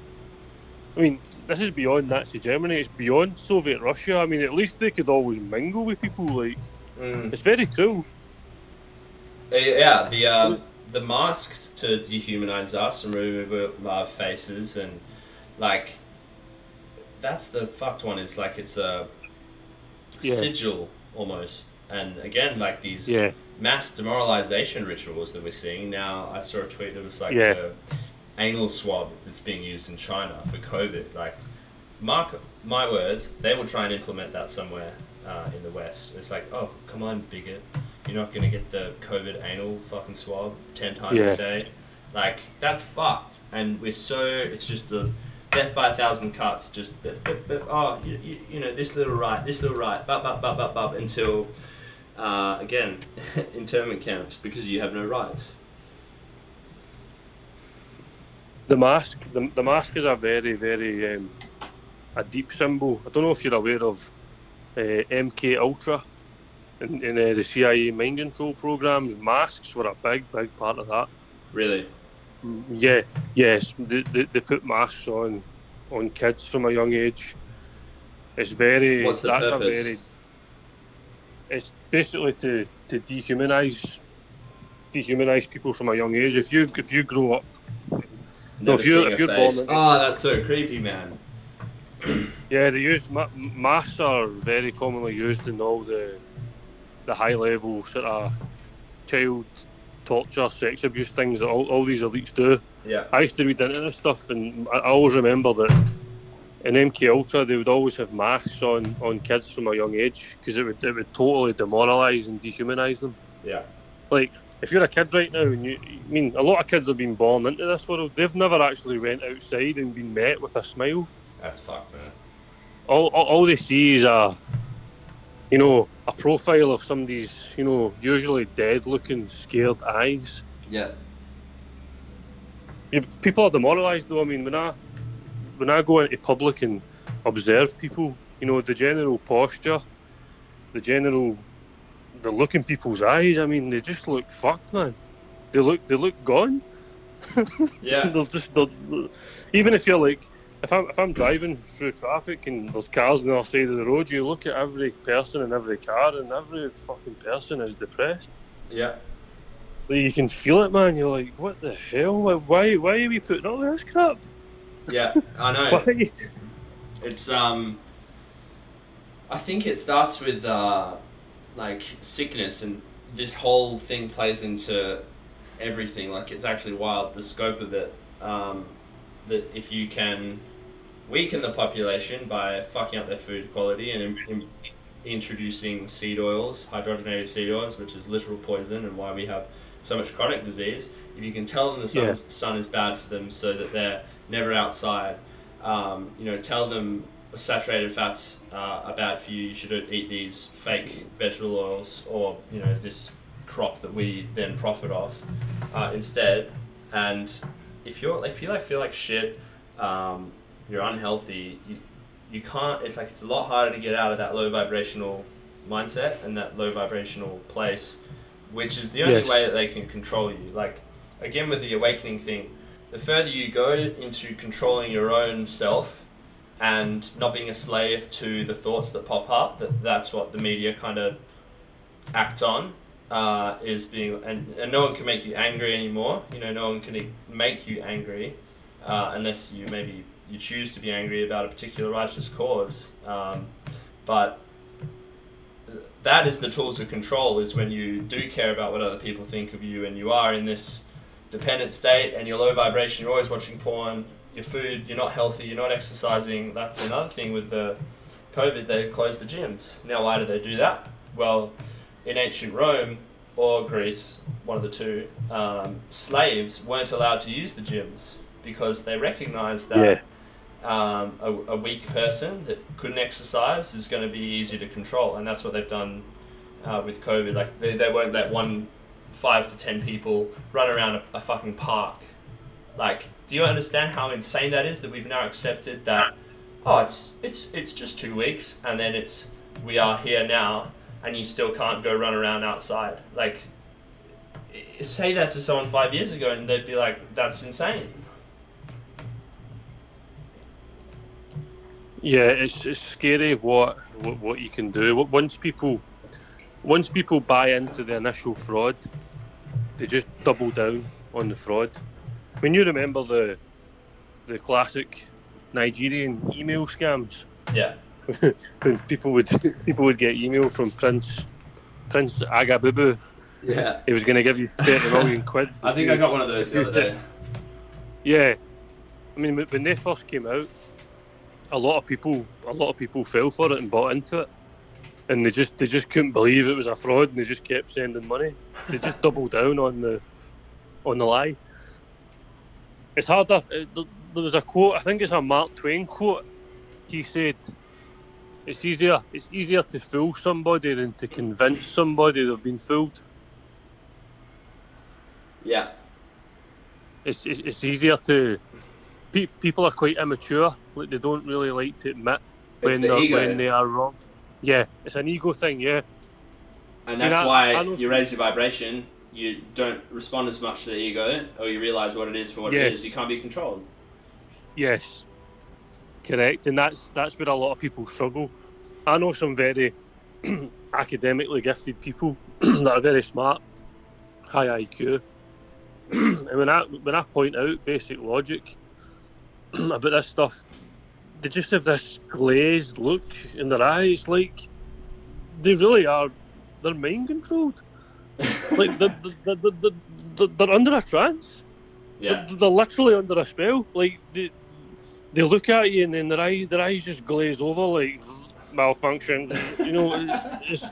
I mean, this is beyond Nazi Germany. It's beyond Soviet Russia. I mean, at least they could always mingle with people. Like, Mm. it's very cruel. Uh, yeah. The um, the masks to dehumanize us and remove our faces and like that's the fucked one. Is like it's a Yeah. sigil almost, and again like these Yeah. mass demoralization rituals that we're seeing now. I saw a tweet that was like Yeah. the anal swab that's being used in China for COVID. Like, mark my words, they will try and implement that somewhere uh, in the West. It's like, oh, come on, bigot. You're not going to get the COVID anal fucking swab 10 times a day. Like, that's fucked. And we're so, it's just the death by a thousand cuts, just, oh, you, you, you know, this little right, this little right, bop, bop, bop, bop, bop, until, uh, again, [LAUGHS] internment camps because you have no rights. The mask, the, the mask is a very, very um, a deep symbol. I don't know if you're aware of uh, MK Ultra in, in uh, the CIA mind control programs. Masks were a big, big part of that. Really? Yeah, yes, they, they, they put masks on on kids from a young age. It's very What's the that's purpose? a very. It's basically to to dehumanize dehumanize people from a young age. If you if you grow up No, if you're- if you're born face. in- Oh, that's so creepy, man. [COUGHS] Yeah, they use ma- masks are very commonly used in all the the high level sort of child torture, sex abuse things that all, all these elites do. Yeah. I used to read into this stuff, and I I always remember that in MK Ultra they would always have masks on on kids from a young age because it would it would totally demoralise and dehumanise them. Yeah. Like if you're a kid right now, and you, I mean, a lot of kids have been born into this world. They've never actually went outside and been met with a smile That's fucked, man. all, all, all they see is a, you know, a profile of somebody's, you know, usually dead-looking, scared eyes. Yeah. People are demoralised, though. I mean, when I when I go into public and observe people, you know, the general posture, the general, the look in people's eyes. I mean, they just look fucked, man. They look they look gone. [LAUGHS] Yeah. they'll just they'll, even if you're like if I'm if I'm driving through traffic and there's cars on the other side of the road, you look at every person in every car, and every fucking person is depressed. Yeah. Like, you can feel it, man. You're like, what the hell? Why why, why are we putting up with this crap? Yeah. I know. [LAUGHS] Why? It's um. I think it starts with uh, like sickness, and this whole thing plays into everything. Like it's actually wild. The scope of it. Um, that if you can weaken the population by fucking up their food quality and im- im- introducing seed oils, hydrogenated seed oils, which is literal poison, and why we have so much chronic disease. If you can tell them the sun, Yeah. sun is bad for them, so that they're never outside, um, you know, tell them saturated fats uh, are bad for you. You should eat these fake vegetable oils, or you know, this crop that we then profit off uh, instead. And if you're if you like feel like shit, um, you're unhealthy. You, you can't. It's like it's a lot harder to get out of that low vibrational mindset and that low vibrational place, which is the only Yes. way that they can control you. Like again with the awakening thing, the further you go into controlling your own self and not being a slave to the thoughts that pop up, that that's what the media kind of acts on. Uh, is being and, and no one can make you angry anymore. You know, no one can make you angry uh, unless you maybe you choose to be angry about a particular righteous cause. Um, but that is the tools of control. Is when you do care about what other people think of you, and you are in this dependent state, and you're low vibration. You're always watching porn. Your food, you're not healthy. You're not exercising. That's another thing with the COVID. They closed the gyms. Now, why did they do that? Well, in ancient Rome or Greece, one of the two, um, slaves weren't allowed to use the gyms because they recognized that um, a, a weak person that couldn't exercise is going to be easy to control, and that's what they've done uh, with COVID. Like they, they won't let one five to ten people run around a, a fucking park. Like, do you understand how insane that is? That we've now accepted that. Oh, it's it's it's just two weeks, and then it's we are here now, and you still can't go run around outside. Like, say that to someone five years ago, and they'd be like, "That's insane." Yeah, it's, it's scary what, what what you can do. Once people once people buy into the initial fraud, they just double down on the fraud. I mean, you remember the the classic Nigerian email scams Yeah. [LAUGHS] when people would [LAUGHS] people would get email from Prince Prince Agabubu. Yeah. He was going to give you thirty million quid. I think I got one of those the other day. Yeah, I mean, when they first came out, a lot of people, a lot of people fell for it and bought into it, and they just, they just couldn't believe it was a fraud, and they just kept sending money. They just doubled down on the, on the lie. It's harder. There was a quote. I think it's a Mark Twain quote. He said, "It's easier. It's easier to fool somebody than to convince somebody they've been fooled." Yeah. it's, it's, it's easier to pe- people are quite immature like they don't really like to admit when the ego. when they are wrong yeah it's an ego thing yeah And You that's know, why I you raise your vibration, you don't respond as much to the ego, or you realize what it is for what it Yes. is. You can't be controlled. yes correct and that's that's where a lot of people struggle i know some very [CLEARS THROAT] academically gifted people [CLEARS THROAT] that are very smart high iq [CLEARS THROAT] and when i when i point out basic logic about this stuff they just have this glazed look in their eyes like they really are they're mind controlled like they're, they're, they're, under a trance Yeah. they're, they're literally under a spell. Like they, they look at you and then their eye, their eyes just glaze over like malfunction. You know, it's,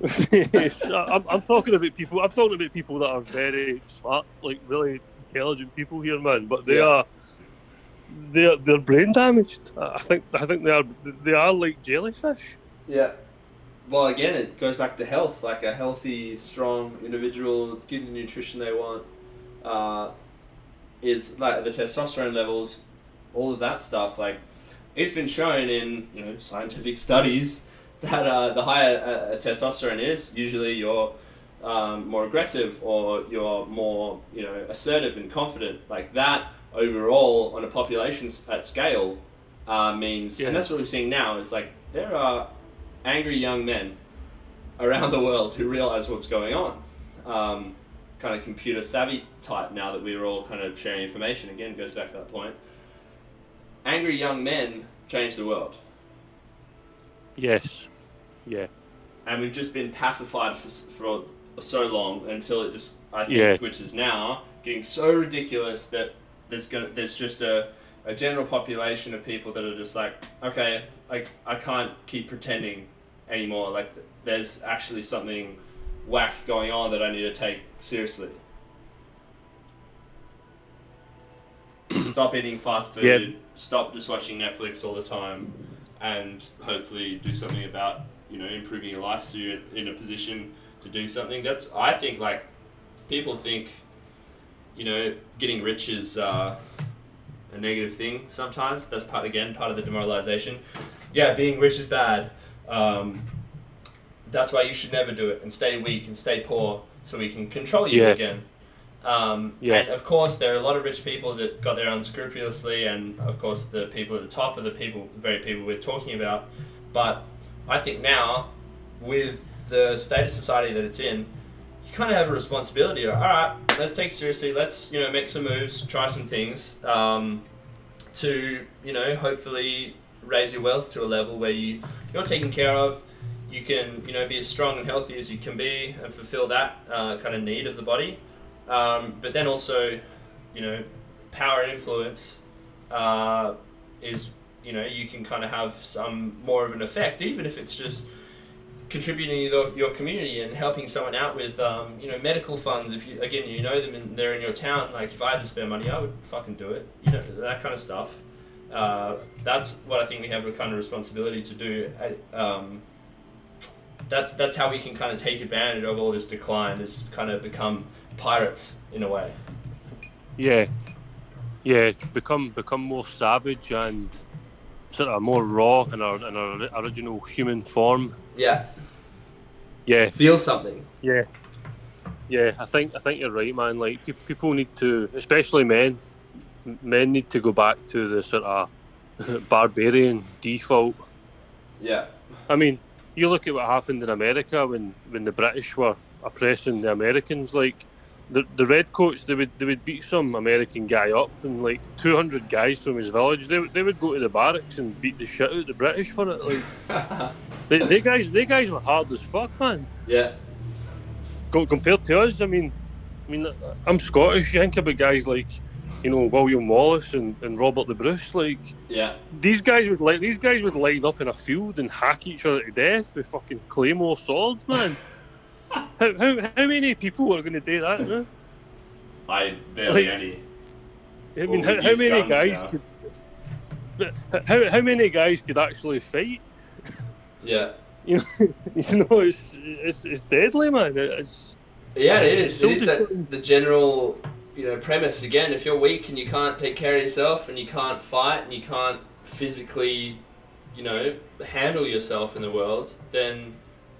[LAUGHS] it's- I'm, I'm talking about people. I'm talking about people that are very smart, like really intelligent people here, man. But they Yeah. are, they're they're brain damaged. I I think I think they are they are like jellyfish. Yeah. Well, again, it goes back to health. Like a healthy, strong individual, getting the nutrition they want, uh, is like the testosterone levels, all of that stuff. Like, it's been shown in you know scientific [LAUGHS] studies that uh, the higher uh, testosterone is, usually you're um, more aggressive or you're more you know assertive and confident. Like that overall on a population at scale uh, means, Yeah. and that's what we're seeing now. Is like there are angry young men around the world who realize what's going on. Um, kind of computer savvy type now that we're all kind of sharing information. Again, goes back to that point. Angry young men change the world. Yes, yeah, and we've just been pacified for, for so long until it just I think Yeah. which is now getting so ridiculous that there's gonna there's just a a general population of people that are just like, okay, like I can't keep pretending anymore. Like there's actually something whack going on that I need to take seriously. [CLEARS THROAT] stop eating fast food. Yeah. Stop just watching Netflix all the time, and hopefully do something about you know improving your life so you're in a position to do something. That's I think like people think you know getting rich is uh, a negative thing sometimes. That's part again part of the demoralization. Yeah, being rich is bad. Um, that's why you should never do it and stay weak and stay poor so we can control you Yeah. again. Um, Yeah. And of course, there are a lot of rich people that got there unscrupulously, and of course, the people at the top are the people, very people we're talking about. But I think now, with the state of society that it's in, you kind of have a responsibility. Of, All right, let's take it seriously. Let's you know make some moves, try some things um, to you know hopefully raise your wealth to a level where you you're taken care of. You can you know be as strong and healthy as you can be and fulfill that uh, kind of need of the body. Um, but then also, you know, power and influence uh, is you know you can kind of have some more of an effect, even if it's just contributing to your, community and helping someone out with um, you know medical funds. If you again you know them and they're in your town, like if I had to spare money, I would fucking do it. You know that kind of stuff. Uh, that's what I think we have a kind of responsibility to do. I- Um, that's that's how we can kind of take advantage of all this decline. Is kind of become pirates in a way. Yeah, yeah, become become more savage and sort of more raw in our in our original human form. Yeah, Yeah, feel something. yeah, yeah. I think I think you're right, man. Like pe- people need to, especially men, men need to go back to the sort of [LAUGHS] barbarian default. Yeah, I mean, you look at what happened in America when, when the British were oppressing the Americans. Like the the redcoats, they would they would beat some American guy up, and like two hundred guys from his village, they would they would go to the barracks and beat the shit out of the British for it. Like [LAUGHS] they, they guys they guys were hard as fuck, man. yeah, Co- compared to us, I mean, I mean, I'm Scottish. You think about guys like. You know William Wallace and, and Robert the Bruce. Like yeah, these guys would like these guys would line up in a field and hack each other to death with fucking claymore swords, man. [LAUGHS] how, how, how many people are going to do that? Man? I barely Like- any. I mean, Well, how, how many guns guys now. could? How, how many guys could actually fight? Yeah, You [LAUGHS] know, you know, it's it's, it's deadly, man. It's yeah, it is. It is that, the general you know premise again. If you're weak and you can't take care of yourself and you can't fight and you can't physically, you know, handle yourself in the world, then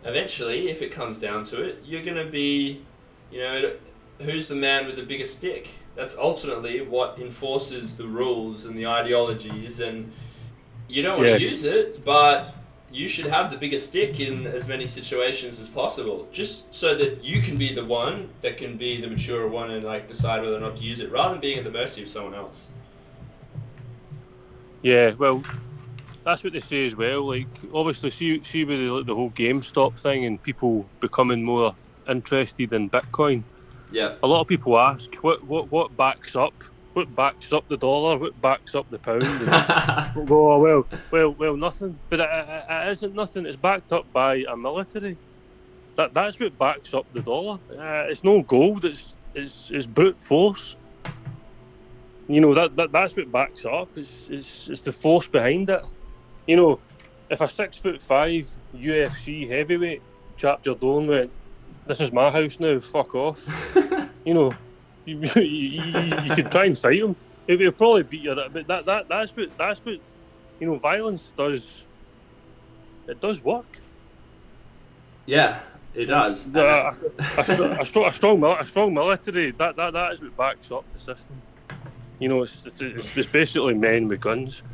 eventually, if it comes down to it, you're gonna be, you know, who's the man with the bigger stick? That's ultimately what enforces the rules and the ideologies, and you don't want to Yes. use it, but you should have the bigger stick in as many situations as possible, just so that you can be the one that can be the mature one and like decide whether or not to use it, rather than being at the mercy of someone else. yeah, well, that's what they say as well. Like obviously, see see with the, the whole GameStop thing and people becoming more interested in Bitcoin. Yeah, a lot of people ask what what what backs up what backs up the dollar what backs up the pound and [LAUGHS] oh, well well well nothing. But it, it, it isn't nothing. It's backed up by a military. That that's what backs up the dollar. Uh, it's no gold. It's it's, it's brute force. You know that, that that's what backs up. It's, it's it's the force behind it. You know if a six foot five UFC heavyweight chapped your door and went this is my house now fuck off. [LAUGHS] You know, [LAUGHS] you, you, you, you could try and fight him. It would probably beat you, but that, that that's what that's what you know. Violence does. It does work. yeah, it does. Uh, a, a, a, strong, a strong, a strong military. That, that that is what backs up the system. You know, it's it's, it's, it's basically men with guns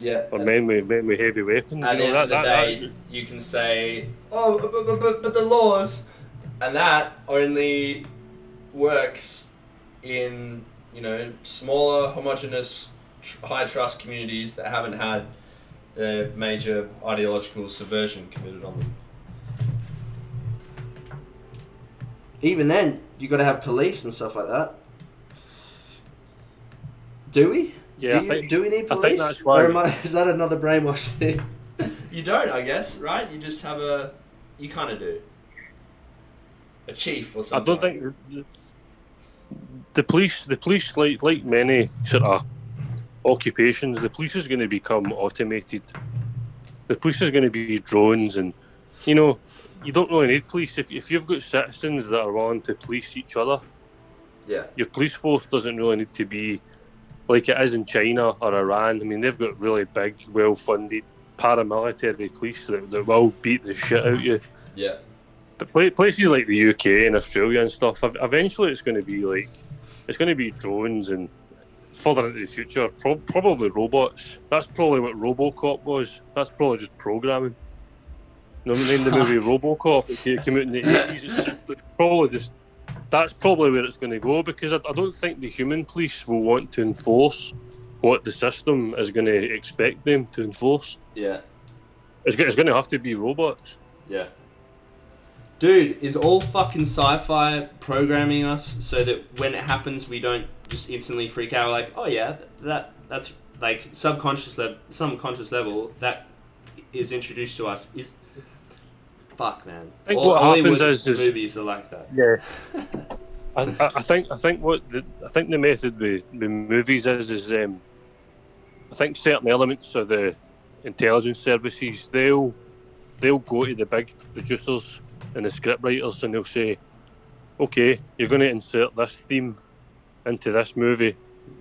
yeah, or men with men with heavy weapons. At you the end that, of the that, day, you can say, "Oh, but, but, but, but the laws," and that only works in you know smaller, homogenous, tr- high trust communities that haven't had a major ideological subversion committed on them. Even then, you got to have police and stuff like that. Do we? Yeah, do, you, think do we need I police? think that's why- Or am I, [LAUGHS] is that another brainwash thing? [LAUGHS] You don't, I guess, right? You just have a. You kind of do. A chief or something. I something. don't think the, police, the police, like like many sort of occupations, the police is going to become automated. The police is going to be drones, and you know, you don't really need police if if you've got citizens that are willing to police each other. Yeah. Your police force doesn't really need to be like it is in China or Iran. I mean, they've got really big, well-funded paramilitary police that, that will beat the shit out of you. Yeah. But places like the UK and Australia and stuff, eventually it's going to be like, it's going to be drones and further into the future, pro- probably robots. That's probably what RoboCop was. That's probably just programming. You know, name the movie [LAUGHS] RoboCop. It came out in the 80s. It's, just, it's probably just, that's probably where it's going to go because I, I don't think the human police will want to enforce what the system is going to expect them to enforce. Yeah. It's, it's going to have to be robots. Yeah. Dude, is all fucking sci-fi programming us so that when it happens we don't just instantly freak out? We're like, oh yeah, that that's like subconscious level, subconscious level that is introduced to us is. Fuck man. I think All what happens Hollywood is- is- movies are like that. Yeah. [LAUGHS] I, I- I think I think what the, I think the method with, with movies is is um, I think certain elements of the intelligence services they'll they'll go to the big producers and the script writers and they'll say, okay, you're going to insert this theme into this movie,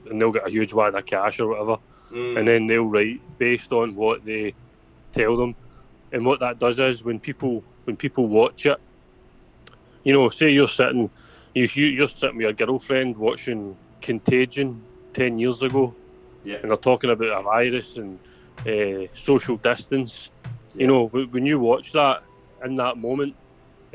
and they'll get a huge wad of cash or whatever Mm. and then they'll write based on what they tell them. And what that does is when people when people watch it, you know, say you're sitting, you you're sitting with your girlfriend watching Contagion ten years ago, Yeah. and they're talking about a virus and uh, social distance. Yeah. You know, when you watch that in that moment,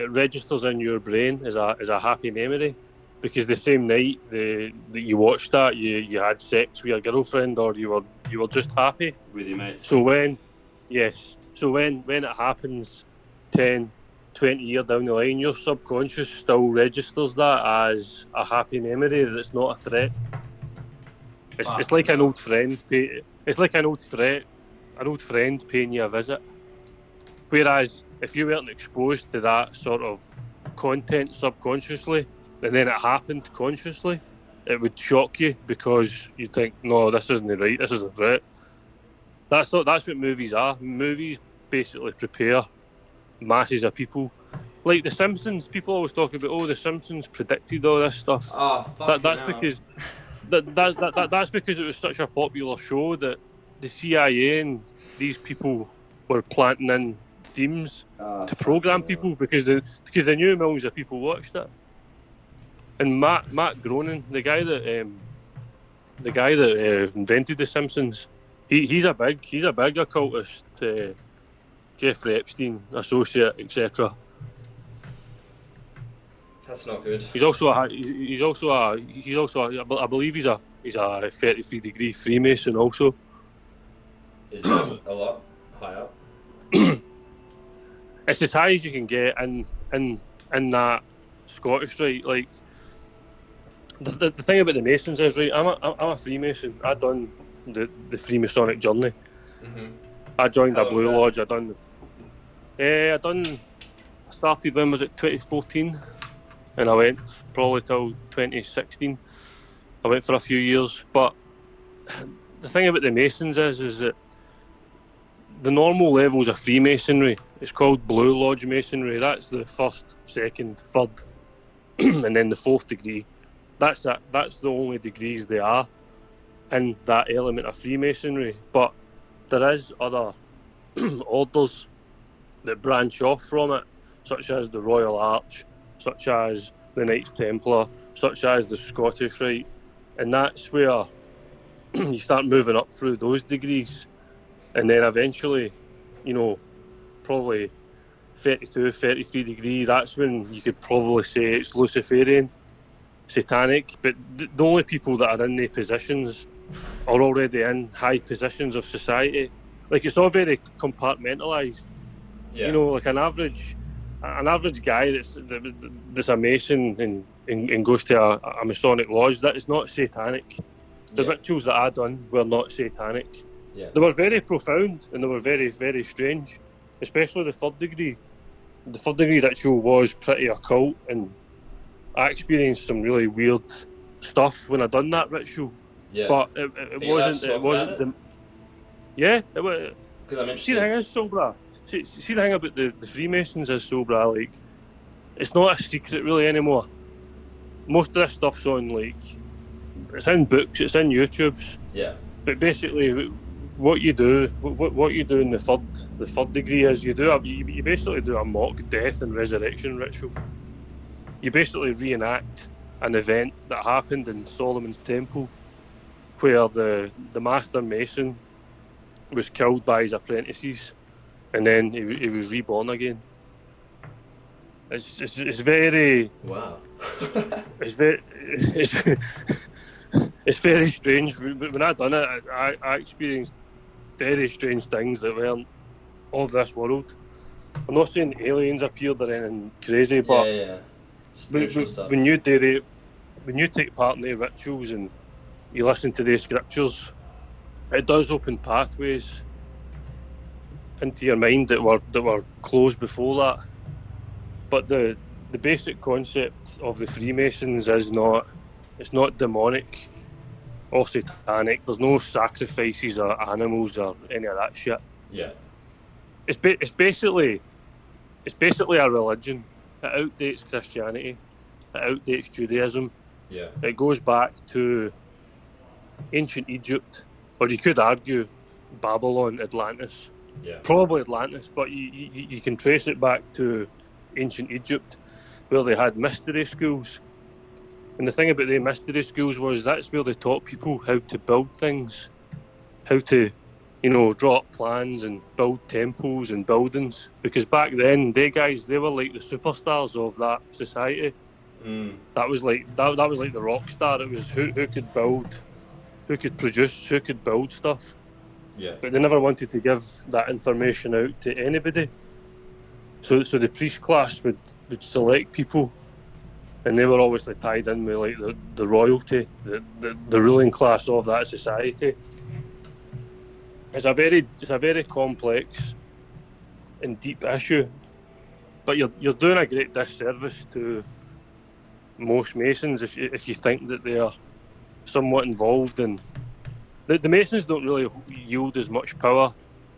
it registers in your brain as a as a happy memory. Because the same night the, that you watched that, you, you had sex with your girlfriend, or you were you were just happy. with your mates. So when, yes, so when when it happens 10, 20 years down the line, your subconscious still registers that as a happy memory that it's not a threat. It's, it's like an old friend. Pay, it's like an old threat, an old friend paying you a visit. Whereas if you weren't exposed to that sort of content subconsciously, and then it happened consciously, it would shock you because you think, no, this isn't right. This is a right. That's not, that's what movies are. Movies basically prepare masses of people. Like The Simpsons, people always talk about, oh, The Simpsons predicted all this stuff. Oh, fuck That, that's because that, that, that, that, that's because it was such a popular show that the CIA and these people were planting in themes Ah, to program people because they because they knew millions of people watched it. And Matt Matt Groening, the guy that um, the guy that uh, invented the Simpsons, he, he's a big he's a big occultist. Uh, Jeffrey Epstein, associate, etc. That's not good. He's also a he's he's also a he's also a, I believe he's a he's a thirty three degree Freemason also. Is that a lot high up? [CLEARS THROAT] it's as high as you can get in in in that Scottish Rite. Like the, the, the thing about the Masons is right. I'm a I'm a Freemason. I done the the Freemasonic journey. Mm-hmm. I joined How a Blue? Lodge. I done. Eh, I done. I started when was it 2014, and I went probably till 2016. I went for a few years, but the thing about the Masons is, is that the normal levels of Freemasonry, it's called Blue Lodge Masonry. That's the first, second, third, [CLEARS THROAT] and then the fourth degree. That's that. That's the only degrees they are in that element of Freemasonry. But there is other [CLEARS THROAT] orders that branch off from it, such as the Royal Arch, such as the Knights Templar, such as the Scottish Rite, and that's where [CLEARS THROAT] you start moving up through those degrees, and then eventually, you know, probably 32, 33 degree, that's when you could probably say it's Luciferian, satanic, but th- the only people that are in the positions are already in high positions of society. Like it's all very compartmentalized. Yeah. You know, like an average, an average guy that's that's a mason and, and, and goes to a, a Masonic lodge. That is not satanic. The Yeah. rituals that I done were not satanic. Yeah. They were very profound and they were very, very strange, especially the third degree. The third degree ritual was pretty occult, and I experienced some really weird stuff when I done that ritual. Yeah. But it, it, it wasn't. It wasn't the. Yeah, it was. See the thing is, Sobra. See, see the thing about the, the Freemasons is Sobra. Like, it's not a secret really anymore. Most of this stuff's on like, it's in books, it's in YouTube's. Yeah. But basically, what you do, what, what you do in the third, the third degree is you do a, you, you basically do a mock death and resurrection ritual. You basically reenact an event that happened in Solomon's temple, where the the master mason was killed by his apprentices, and then he, he was reborn again. It's, it's, it's very Wow. [LAUGHS] it's very it's, [LAUGHS] it's very strange. When I done it, I, I experienced very strange things that weren't of this world. I'm not saying aliens appeared or anything crazy, but yeah, yeah. when, Spiritual when- stuff. when you do the, when you take part in the rituals and you listen to the scriptures, it does open pathways into your mind that were that were closed before that. But the the basic concept of the Freemasons is not it's not demonic Oh, or satanic. There's no sacrifices or animals or any of that shit. yeah. It's ba- it's basically it's basically a religion. It outdates Christianity. It outdates Judaism. Yeah. It goes back to ancient Egypt, or you could argue Babylon, Atlantis. Yeah. Probably Atlantis, but you, you, you can trace it back to ancient Egypt, where they had mystery schools. And the thing about the mystery schools was that's where they taught people how to build things, how to, you know, draw up plans and build temples and buildings. Because back then, they guys, they were like the superstars of that society. Mm. That was like that, that was like the rock star. It was who, who could build, who could produce, who could build stuff Yeah. but they never wanted to give that information out to anybody. So, so the priest class would, would select people, and they were obviously tied in with like the, the royalty, the, the, the ruling class of that society. It's a very it's a very complex and deep issue, but you're you're doing a great disservice to most Masons if you, if you think that they are somewhat involved in the, the Masons don't really yield as much power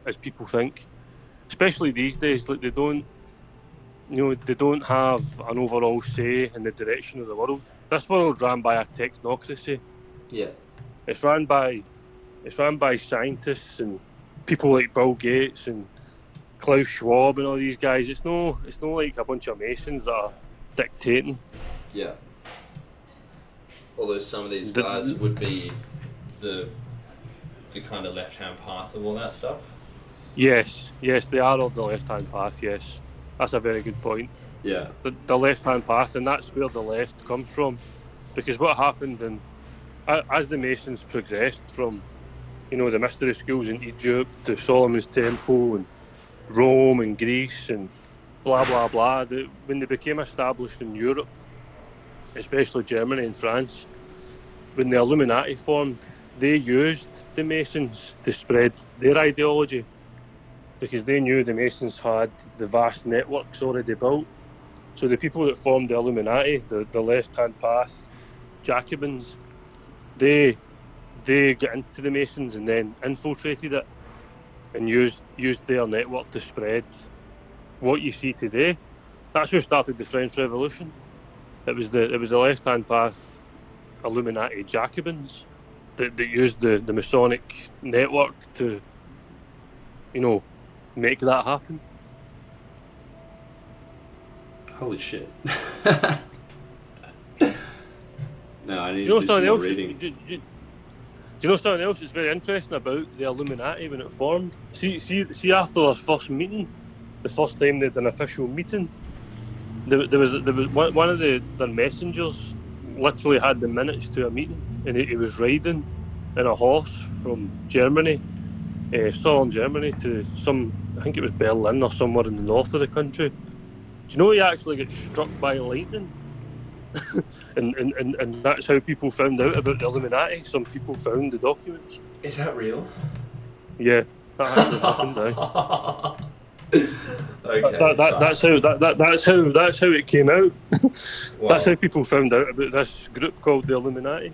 as people think, especially these days. Like they don't, you know, they don't have an overall say in the direction of the world. This world's run by a technocracy. Yeah. It's run by, it's run by scientists and people like Bill Gates and Klaus Schwab and all these guys. It's no, it's no like a bunch of Masons that are dictating. Yeah. Although some of these The- guys would be the the kind of left hand path of all that stuff. Yes, yes, they are on the left-hand path. Yes, that's a very good point. Yeah. the, the left hand path, and that's where the left comes from. Because what happened, and as the Masons progressed from, you know, the mystery schools in Egypt to Solomon's Temple and Rome and Greece and blah blah blah, the, when they became established in Europe, especially Germany and France, when the Illuminati formed, they used the Masons to spread their ideology because they knew the Masons had the vast networks already built. So the people that formed the Illuminati, the, the left hand path, Jacobins, they they got into the Masons and then infiltrated it and used used their network to spread what you see today. That's who started the French Revolution. It was the it was the left hand path Illuminati Jacobins that, that used the, the Masonic network to you know make that happen. Holy shit. [LAUGHS] no, I need Do you know to do something else? is- Do, do- do you know something else that's very interesting about the Illuminati when it formed? See, see, see after their first meeting, the first time they had an official meeting, there, there was there was one, one of the their messengers literally had the minutes to a meeting, and he, he was riding in a horse from Germany, uh, southern Germany, to some I think it was Berlin or somewhere in the north of the country. Do you know he actually got struck by lightning [LAUGHS] and, and, and, and that's how people found out about the Illuminati. Some people found the documents. Is that real? Yeah, that actually happened. [LAUGHS] Okay. That, that, that's how that, that, that's how that's how it came out. [LAUGHS] Wow. That's how people found out about this group called the Illuminati.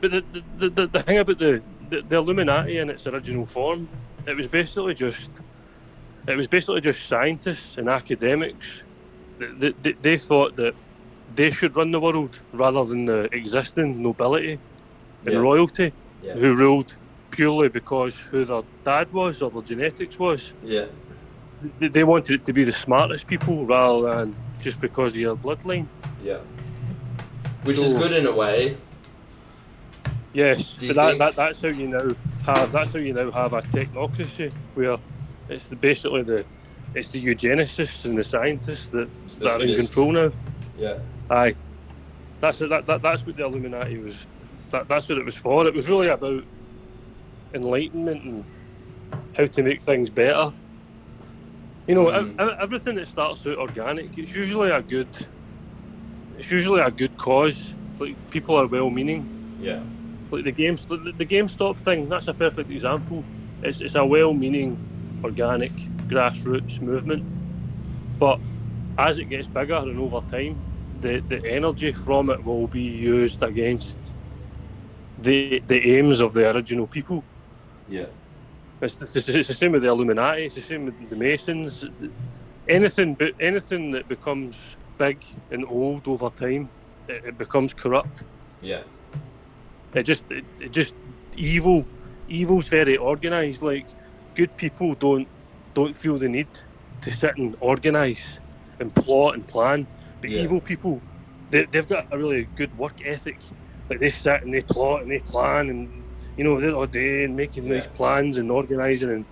But the the, the, the thing about the, the the Illuminati in its original form, it was basically just it was basically just scientists and academics. They, they, they thought that they should run the world rather than the existing nobility and Yeah. royalty Yeah. who ruled purely because who their dad was or their genetics was. Yeah. They, they wanted it to be the smartest people rather than just because of your bloodline. Yeah. Which is good in a way. Yes, but that, that, that's how you now have that's how you now have a technocracy where it's the, basically the it's the eugenicists and the scientists that, the that are in control now. Yeah. Aye, that's that, that that's what the Illuminati was. That that's what it was for. It was really about enlightenment and how to make things better. You know, Mm. ev- ev- everything that starts out organic, it's usually a good. It's usually a good cause. Like people are well-meaning Yeah. Like the games the, the GameStop thing that's a perfect example. It's, it's a well-meaning organic grassroots movement. But as it gets bigger and over time the, the energy from it will be used against the the aims of the original people. Yeah. it's, it's, it's the same with the Illuminati it's the same with the Masons. Anything but anything that becomes big and old over time it, it becomes corrupt. Yeah. It just it, it just evil evil's very organized. Like good people don't don't feel the need to sit and organize and plot and plan. But Yeah. evil people they, they've got a really good work ethic. Like they sit and they plot and they plan and you know they're all day and making these plans and organizing and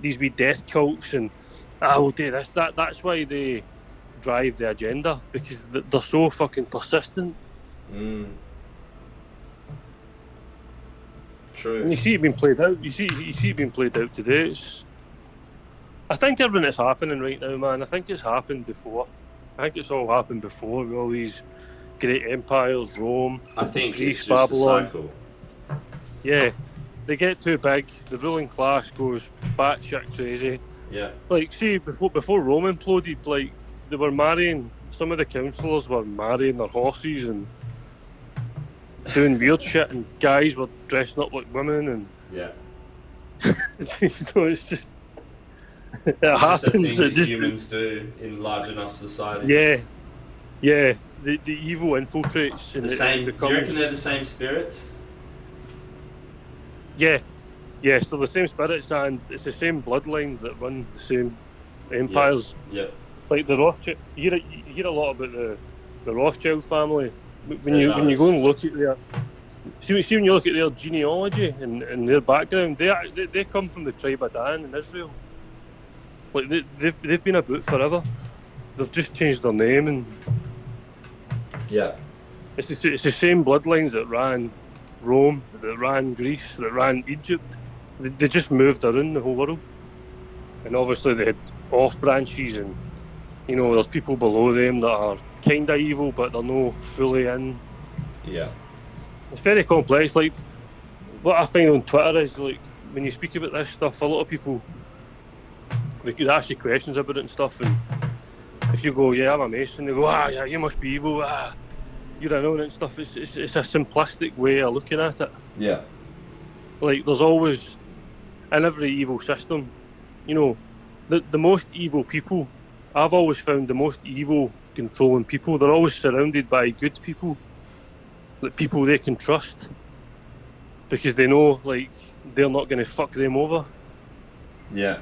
these wee death cults and will do this. That that's why they drive the agenda because they're so fucking persistent. Mm. And True. you see it being played out. You see, you see it being played out today. It's, I think everything that's happening right now, man. I think it's happened before. I think it's all happened before with all these great empires, Rome. I think Greece, Babylon. a cycle. Yeah, they get too big. The ruling class goes batshit crazy. Yeah. Like, see, before before Rome imploded, like they were marrying. Some of the councillors were marrying their horses and doing weird shit, and guys were dressing up like women and. Yeah. [LAUGHS] you know, it's just it It's just happens. thing It that just, humans do in large enough societies. yeah, yeah. The the evil infiltrates The same. it Do you reckon they're the same spirits? yeah, yeah. So the same spirits and it's the same bloodlines that run the same empires. Yeah. Like the Rothschild. You hear you hear a lot about the the Rothschild family when you when you go and look at their. See, see when you look at their genealogy and, and their background, they, are, they they come from the tribe of Dan in Israel. Like they, they've, they've been about forever. They've just changed their name and Yeah. It's the, it's the same bloodlines that ran Rome, that ran Greece, that ran Egypt. They, they just moved around the whole world. And obviously they had off branches and, you know, there's people below them that are kind of evil, but they're no fully in. Yeah. It's very complex. Like, what I find on Twitter is, like, when you speak about this stuff, a lot of people, they could ask you questions about it and stuff. And if you go, yeah, I'm a Mason, they go, ah, yeah, you must be evil. Ah, you're an and stuff. It's, it's, it's a simplistic way of looking at it. Yeah. Like, there's always, in every evil system, you know, the, the most evil people, I've always found the most evil controlling people, they're always surrounded by good people, like people they can trust. Because they know, like, they're not going to fuck them over. Yeah.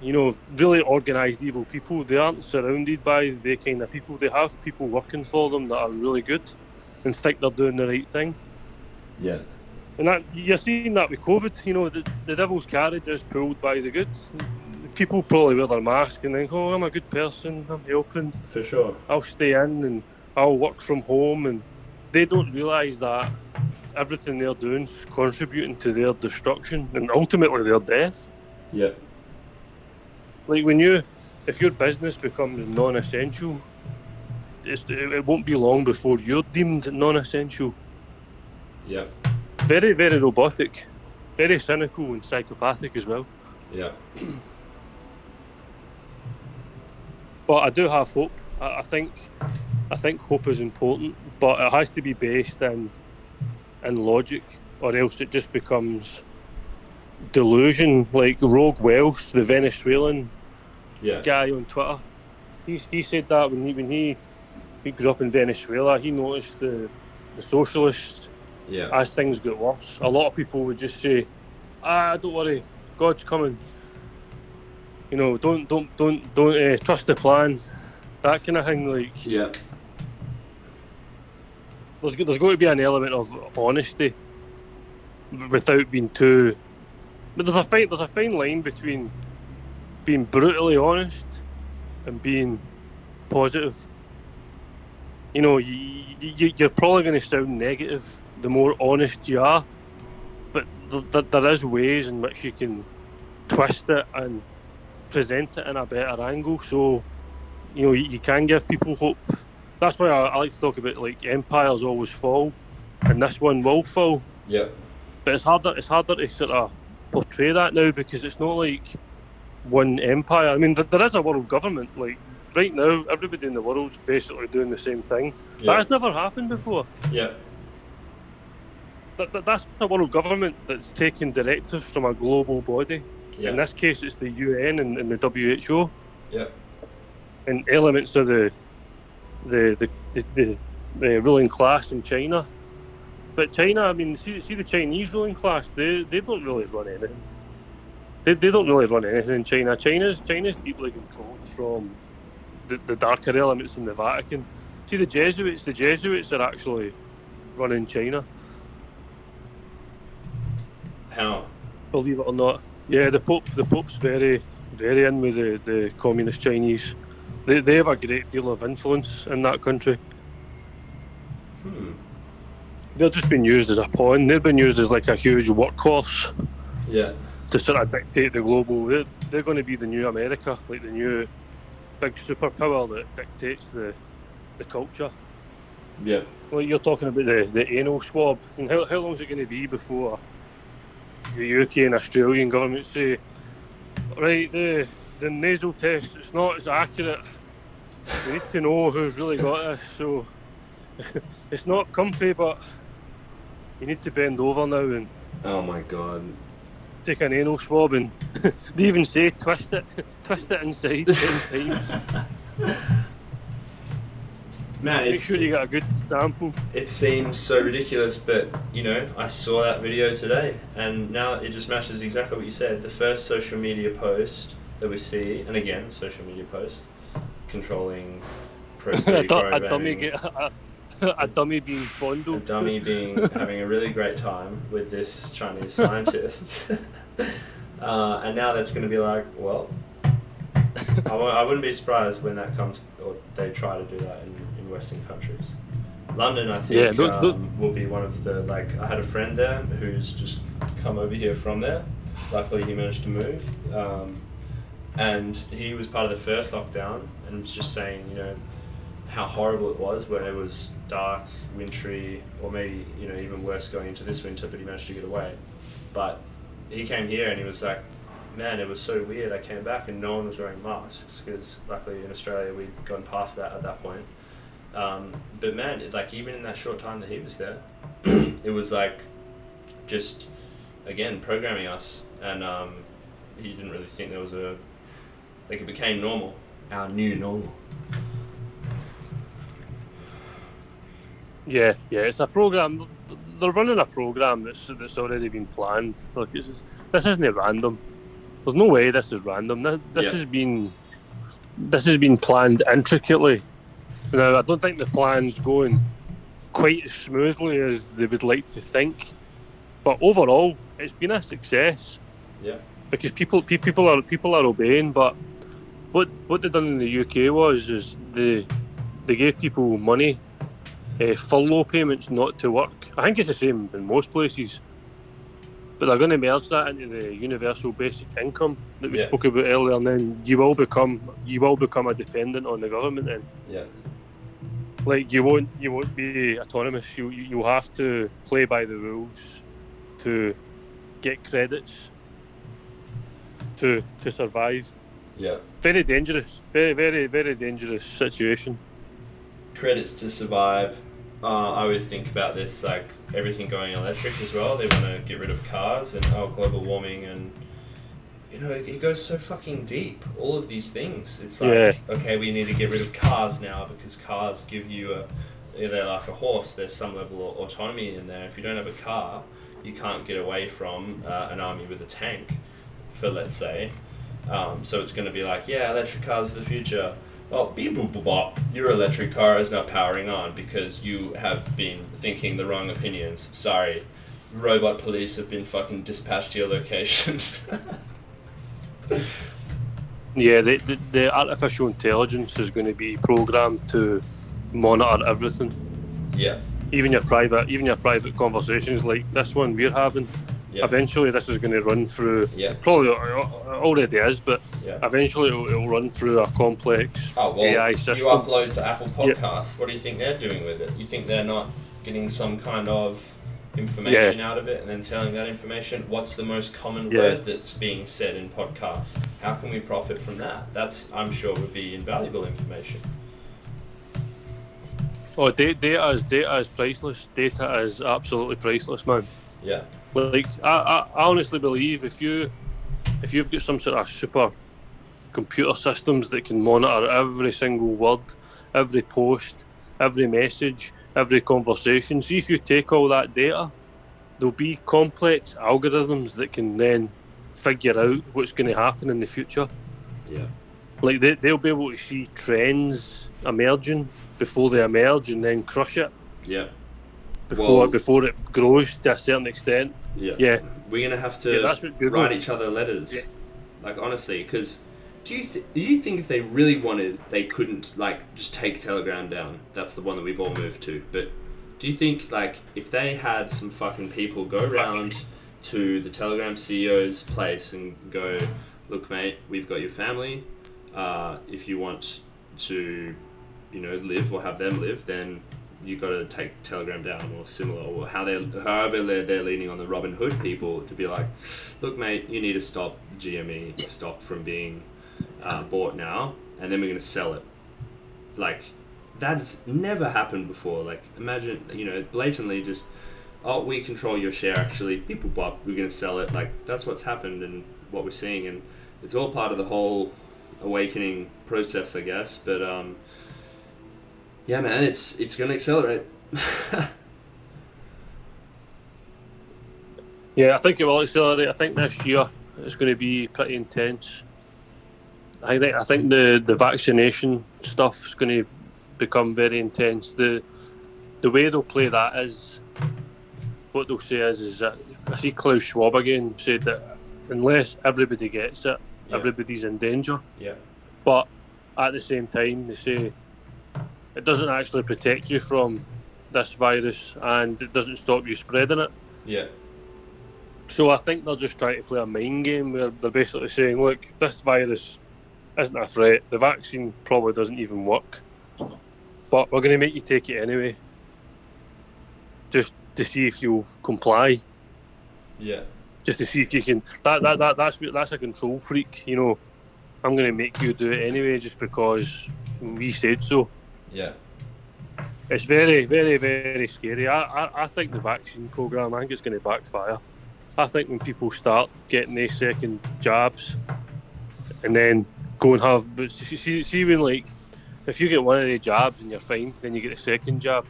You know, really organised evil people, they aren't surrounded by the kind of people. They have people working for them that are really good and think they're doing the right thing. Yeah. And that you're seeing that with COVID. You know, the, the devil's carriage is pulled by the good. People probably wear their mask and think, "Oh, I'm a good person. I'm helping. For sure. I'll stay in and I'll work from home." And they don't realise that everything they're doing is contributing to their destruction and ultimately their death. Yeah. Like when you, if your business becomes non-essential, it won't be long before you're deemed non-essential. Yeah. Very, very robotic, very cynical and psychopathic as well. Yeah. [CLEARS THROAT] But I do have hope. I, I think, I think hope is important, but it has to be based in, in logic, or else it just becomes delusion. Like Rogue Wealth, the Venezuelan Yeah. guy on Twitter. He, he said that when he when he, he grew up in Venezuela, he noticed the the socialists Yeah. as things get worse. A lot of people would just say, "Ah, don't worry, God's coming." You know, don't don't don't don't uh, trust the plan. That kind of thing. Like, Yeah. there's got- there's got to be an element of honesty without being too. But there's a fine there's a fine line between being brutally honest and being positive. You know, you, you, you're probably going to sound negative the more honest you are, but th- th- there is ways in which you can twist it and present it in a better angle. So, you know, you, you can give people hope. That's why I, I like to talk about like empires always fall, and this one will fall. Yeah. But it's harder. It's harder to sort of portray that now because it's not like one empire. I mean, th- there is a world government. Like right now, everybody in the world's basically doing the same thing. Yeah. That's never happened before. Yeah. That, that, that's a world government that's taking directives from a global body. In this case, it's the UN and, and the WHO. Yeah. and elements of the the the, the, the, the ruling class in China. But China, I mean, see, see the Chinese ruling class, they, they don't really run anything. They, they don't really run anything in China. China's China's deeply controlled from the, the darker elements in the Vatican. See the Jesuits, the Jesuits are actually running China, How? believe it or not. Yeah, the Pope the Pope's very very in with the, the communist Chinese. They, they have a great deal of influence in that country. Hmm. They're just being used as a pawn. They've been used as like a huge workhorse Yeah. to sort of dictate the global. They're, they're going to be the new America, like the new big superpower that dictates the the culture. Yeah. Well, you're talking about the, the anal swab. And how, how long is it going to be before the UK and Australian governments say, right, the the nasal test it's not as accurate. We need to know who's really got this. So [LAUGHS] it's not comfy, but you need to bend over now and Oh my god. take an anal swab and [LAUGHS] they even say twist it, twist it inside ten times. [LAUGHS] Man, Make sure you get a good sample. it seems so ridiculous, but you know, I saw that video today, and now it just matches exactly what you said. The first social media post that we see, and again, social media post controlling [LAUGHS] pro a, du- a dummy get [LAUGHS] a, a dummy being a dummy being having a really great time with this Chinese scientist, [LAUGHS] uh, and now that's going to be like, well, I w- I wouldn't be surprised when that comes, or they try to do that in Western countries. London, I think, Yeah, look- look- um, will be one of the like. I had a friend there who's just come over here from there. Luckily, he managed to move, um, and he was part of the first lockdown, and was just saying, you know, how horrible it was, where it was dark, wintry, or maybe you know even worse going into this winter, but he managed to get away. But he came here and he was like, man, it was so weird. I came back and no one was wearing masks because luckily in Australia we'd gone past that at that point. Um, but man, like even in that short time that he was there, [CLEARS THROAT] it was like just again programming us, and um, he didn't really think there was a like it became normal, our new normal. Yeah, yeah, it's a program. They're running a program that's that's already been planned. Like it's just, this isn't random. There's no way this is random. This, this Yeah. has been this has been planned intricately. Now I don't think the plan's going quite as smoothly as they would like to think, but overall it's been a success. Yeah. because people pe- people are people are obeying. But what what they done in the UK was is they they gave people money, uh, furlough payments not to work. I think it's the same in most places, but they're going to merge that into the universal basic income that we Yeah. spoke about earlier, and then you will become you will become a dependent on the government. Then Yeah. Like you won't you won't be autonomous. You you you'll have to play by the rules to get credits to to survive. Yeah. Very dangerous. Very very very dangerous situation. Credits to survive. Uh, I always think about this like everything going electric as well. They want to get rid of cars and oh global warming and you know it, goes so fucking deep. All of these things. It's like Yeah. okay, we need to get rid of cars now because cars give you a they're like a horse. There's some level of autonomy in there. If you don't have a car, you can't get away from uh, an army with a tank. For let's say, um, so it's going to be like yeah, electric cars are the future. Well, beep boop boop bop. Your electric car is now powering on because you have been thinking the wrong opinions. Sorry, robot police have been fucking dispatched to your location. [LAUGHS] Yeah, the, the, the artificial intelligence is going to be programmed to monitor everything, yeah, even your private, even your private conversations like this one we're having. yeah, Eventually, this is going to run through. yeah, Probably al- already is, but yeah. eventually it'll, it'll run through a complex Oh well, AI you upload to Apple Yeah. What do you think they're doing with it? You think they're not getting some kind of information out of it and then telling that information? What's the most common Yeah. word that's being said in podcasts? How can we profit from that? That's I'm sure would be invaluable information. Oh, da- data is data is priceless. Data is absolutely priceless, man. Yeah, Like I, I, I honestly believe if you if you've got some sort of super computer systems that can monitor every single word, every post, every message, every conversation. See if you take all that data, there'll be complex algorithms that can then figure out what's going to happen in the future. Yeah. Like they, they'll be able to see trends emerging before they emerge and then crush it Yeah. before Well- before it grows to a certain extent. Yeah. Yeah, We're gonna have yeah to what write each other letters. Yeah. Like honestly, because do you th- do you think if they really wanted, they couldn't like just take Telegram down? That's the one that we've all moved to. But do you think like if they had some fucking people go around to the Telegram CEO's place and go, look, mate, we've got your family. Uh, if you want to, you know, live or have them live, then you got to take Telegram down or similar, or how they, however they're, they're leaning on the Robinhood people to be like, look, mate, you need to stop GME stock from being uh, bought now, and then we're going to sell it. Like, that's never happened before. Like, imagine, you know, blatantly just, oh, we control your share, actually, people bop, we're going to sell it. Like, that's what's happened and what we're seeing, and it's all part of the whole awakening process, I guess. But, um, yeah, man, it's it's going to accelerate. [LAUGHS] Yeah, I think it will accelerate. I think this year it's going to be pretty intense. I think I think the, the vaccination stuff is going to become very intense. The the way they'll play that is what they'll say is is that I see Klaus Schwab again said that unless everybody gets it, Yeah. everybody's in danger. Yeah. But at the same time, they say it doesn't actually protect you from this virus and it doesn't stop you spreading it. yeah, So I think they're just trying to play a mind game where they're basically saying, look, this virus isn't a threat. The vaccine probably doesn't even work. But we're going to make you take it anyway. Just to see if you'll comply. yeah, Just to see if you can. That, that, that That's that's a control freak, you know. I'm going to make you do it anyway just because we said so. yeah, It's very, very, very scary. I, I, I think the vaccine program, I think it's going to backfire. I think when people start getting their second jabs and then go and have, but see when like, if you get one of the jabs and you're fine, then you get a second jab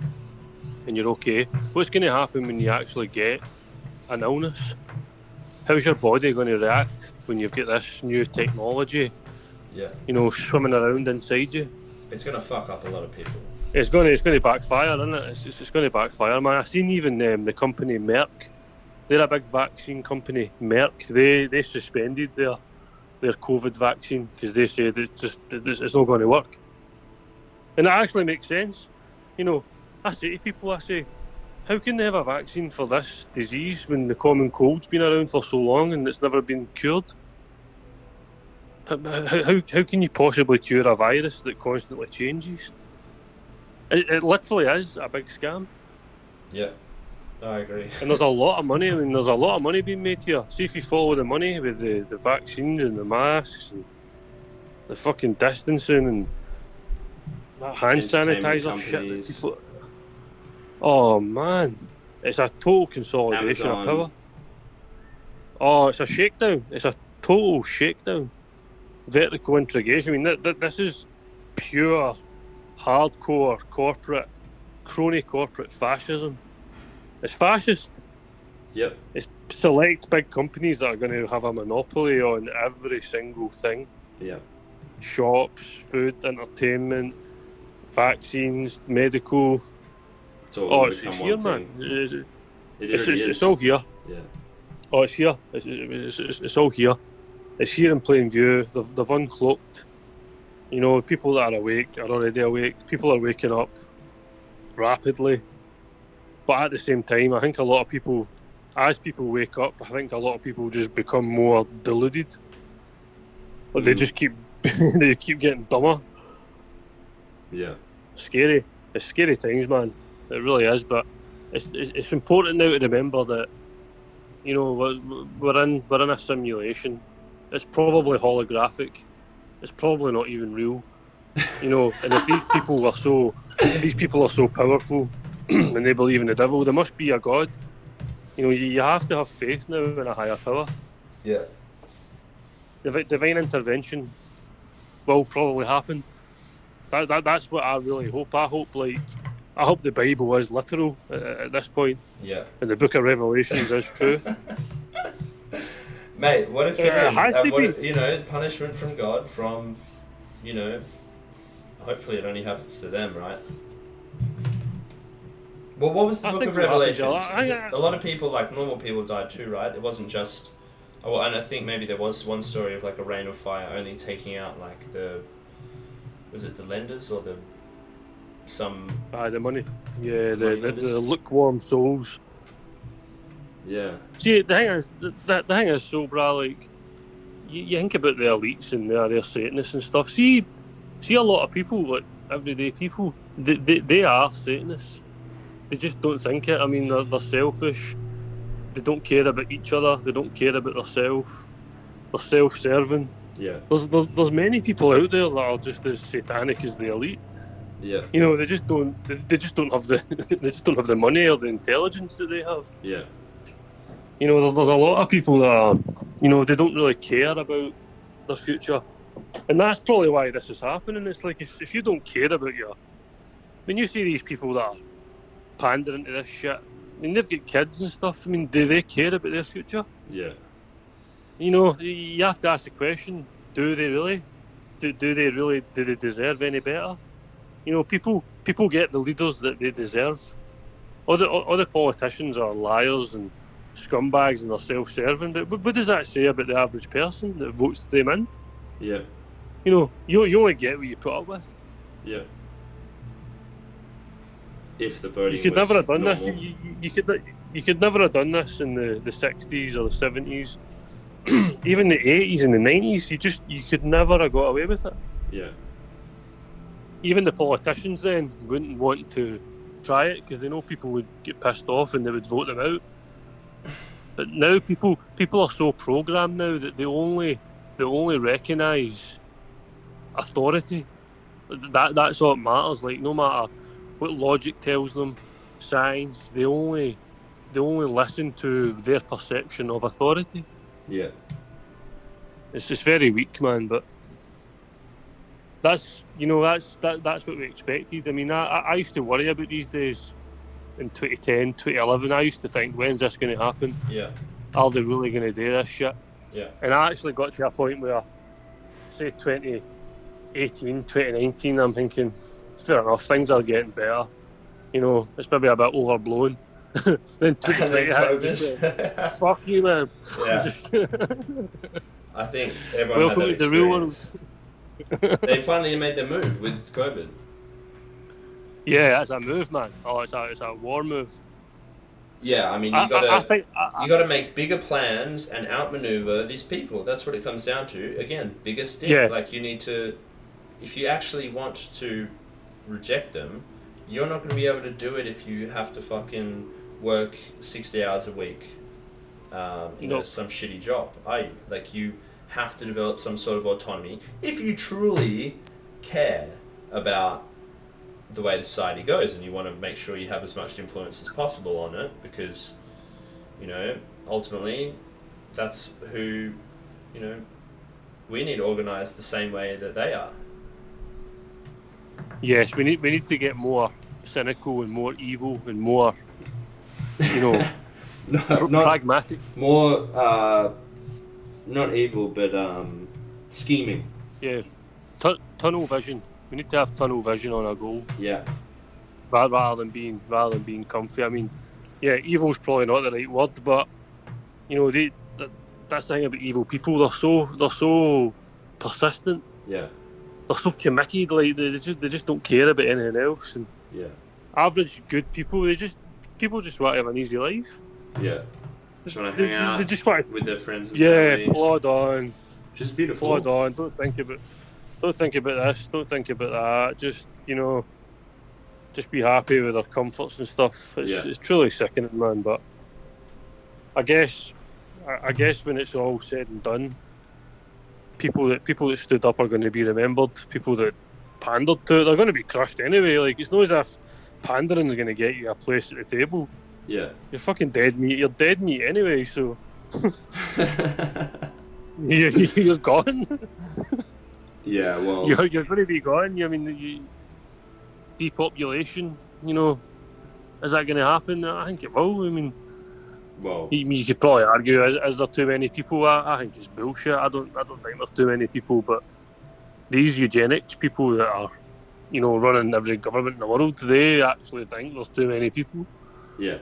and you're okay. What's going to happen when you actually get an illness? How's your body going to react when you've got this new technology, yeah. you know, swimming around inside you? It's gonna fuck up a lot of people. It's going to it's going to backfire, isn't it? It's, it's, it's going to backfire, man. I've seen even um, the company Merck. They're a big vaccine company. Merck. They they suspended their their COVID vaccine because they said it's just it's, it's not going to work. And that actually makes sense. You know, I say to people, I say, how can they have a vaccine for this disease when the common cold's been around for so long and it's never been cured? How, how, how can you possibly cure a virus that constantly changes? It, it literally is a big scam, Yeah. No, I agree. and there's a lot of money. I mean, there's a lot of money being made here. See if you follow the money with the, the vaccines and the masks and the fucking distancing and that hand sanitizer shit. that people- Oh man, it's a total consolidation Amazon. of power. Oh, it's a shakedown. It's a total shakedown. Vertical integration. I mean, th- th- this is pure, hardcore corporate, crony corporate fascism. It's fascist. Yep. It's select big companies that are going to have a monopoly on every single thing Yeah. shops, food, entertainment, vaccines, medical. Oh, it's all Oh, it's, it's here, thing. man. It's, It it's, it's, it's all here. Yeah. Oh, it's here. It's, it's, it's, it's all here. It's here in plain view. They've, they've uncloaked. You know, people that are awake are already awake. People are waking up rapidly. But at the same time, I think a lot of people, as people wake up, I think a lot of people just become more deluded. Like they Mm. just keep, [LAUGHS] they keep getting dumber. Yeah. scary. It's scary times, man. It really is. But it's, it's, it's important now to remember that you know we're, we're in we're in a simulation. It's probably holographic. It's probably not even real. You know, and if these people are so if these people are so powerful [CLEARS THROAT] and they believe in the devil, there must be a god. You know, you, you have to have faith now in a higher power. Yeah. Divi- divine intervention will probably happen. That, that that's what I really hope. I hope like I hope the Bible is literal at, at this point, Yeah. and the Book of Revelations is true. [LAUGHS] Mate, what if it it is? has to what be. you know, punishment from God from, you know, hopefully it only happens to them, right? Well, what was the I Book of it will Revelations? I- I- A lot of people, like normal people, died too, right? It wasn't just. Oh, well, and I think maybe there was one story of like a rain of fire only taking out like the. Was it the lenders or the. Some. Aye, the money, yeah, the, Money the, lenders. the lukewarm souls. Yeah. See, the thing is, the, the thing is, so bra, like, you, you think about the elites and their, their Satanists and stuff. See, see, a lot of people, like everyday people, they, they, they are Satanists. They just don't think it. I mean, they're, they're selfish. They don't care about each other. They don't care about themselves. They're self-serving. Yeah. There's, there's there's many people out there that are just as satanic as the elite. Yeah. You know, they just don't they, they just don't have the [LAUGHS] they just don't have the money or the intelligence that they have. Yeah. You know, there, there's a lot of people that are, you know, they don't really care about their future. And that's probably why this is happening. It's like if, if you don't care about your when you see these people that are pandering to this shit, I mean they've got kids and stuff. I mean, do they care about their future? Yeah. You know, you have to ask the question: Do they really? Do, do they really? Do they deserve any better? You know, people people get the leaders that they deserve. All the all the politicians are liars and scumbags and they're self-serving. But what, what does that say about the average person that votes them in? Yeah. You know, you you only get what you put up with. Yeah. If the voting You could never have done this. You, you, you could you could never have done this in the the sixties or the seventies, [CLEARS THROAT] even the eighties and the nineties. You just you could never have got away with it. Yeah. even the politicians then wouldn't want to try it because they know people would get pissed off and they would vote them out. But now people people are so programmed now that they only they only recognise authority. That that's all that matters. Like no matter what logic tells them, science, they only they only listen to their perception of authority. Yeah. It's just very weak, man. But that's you know that's that, that's what we expected. I mean, I, I used to worry about these days in 2010, 2011. I used to think, when's this going to happen? Yeah. Are they really going to do this shit? Yeah. And I actually got to a point where, say, 2018, 2019, I'm thinking, fair enough, things are getting better. You know, it's maybe a bit overblown. then 2020 happened, just went, COVID. [LAUGHS] Fuck you, man. yeah. [LAUGHS] I think everyone Welcome to the real world. they finally made their move with COVID. Yeah, that's a move, man. Oh, it's a it's a war move. Yeah, I mean you gotta I, I think I, you gotta make bigger plans and outmaneuver these people. That's what it comes down to. Again, bigger stick. Yeah. Like you need to if you actually want to reject them, you're not going to be able to do it if you have to fucking work 60 hours a week um, in Nope. some shitty job, are you? Like, you have to develop some sort of autonomy if you truly care about the way the society goes and you want to make sure you have as much influence as possible on it because, you know, ultimately, that's who, you know, we need to organise the same way that they are. Yes, we need we need to get more cynical and more evil and more, you know, [LAUGHS] No, pr- not pragmatic. more. Uh, not evil, but um, scheming. Yeah, Tu- tunnel vision. We need to have tunnel vision on our goal Yeah. ra- rather than being rather than being comfy. I mean, yeah, evil's probably not the right word, but you know, they that, that's the thing about evil people. They're so they're so persistent. Yeah. They're so committed. Like they, they just they just don't care about anything else. And Yeah. average good people, they just people just want to have an easy life. Yeah. Just want to They, hang they, out they just want with their friends. And yeah, family, plod on. which is beautiful. Plod on. Don't think about don't think about this. Don't think about that. Just you know, just be happy with their comforts and stuff. It's, Yeah. it's truly sickening, man. But I guess I, I guess when it's all said and done, people that people that stood up are going to be remembered. People that pandered to it, they're going to be crushed anyway. Like it's not as if pandering is going to get you a place at the table. Yeah. You're fucking dead meat. You're dead meat anyway. So [LAUGHS] you, you're gone. yeah. Well. you're, you're going to be gone. I mean, you, depopulation. You know, is that going to happen? I think it will. I mean, Well. you, you could probably argue: is, is there too many people? I, I think it's bullshit. I don't. I don't think there's too many people. But these eugenics people that are, you know, running every government in the world, they actually think there's too many people. Yeah.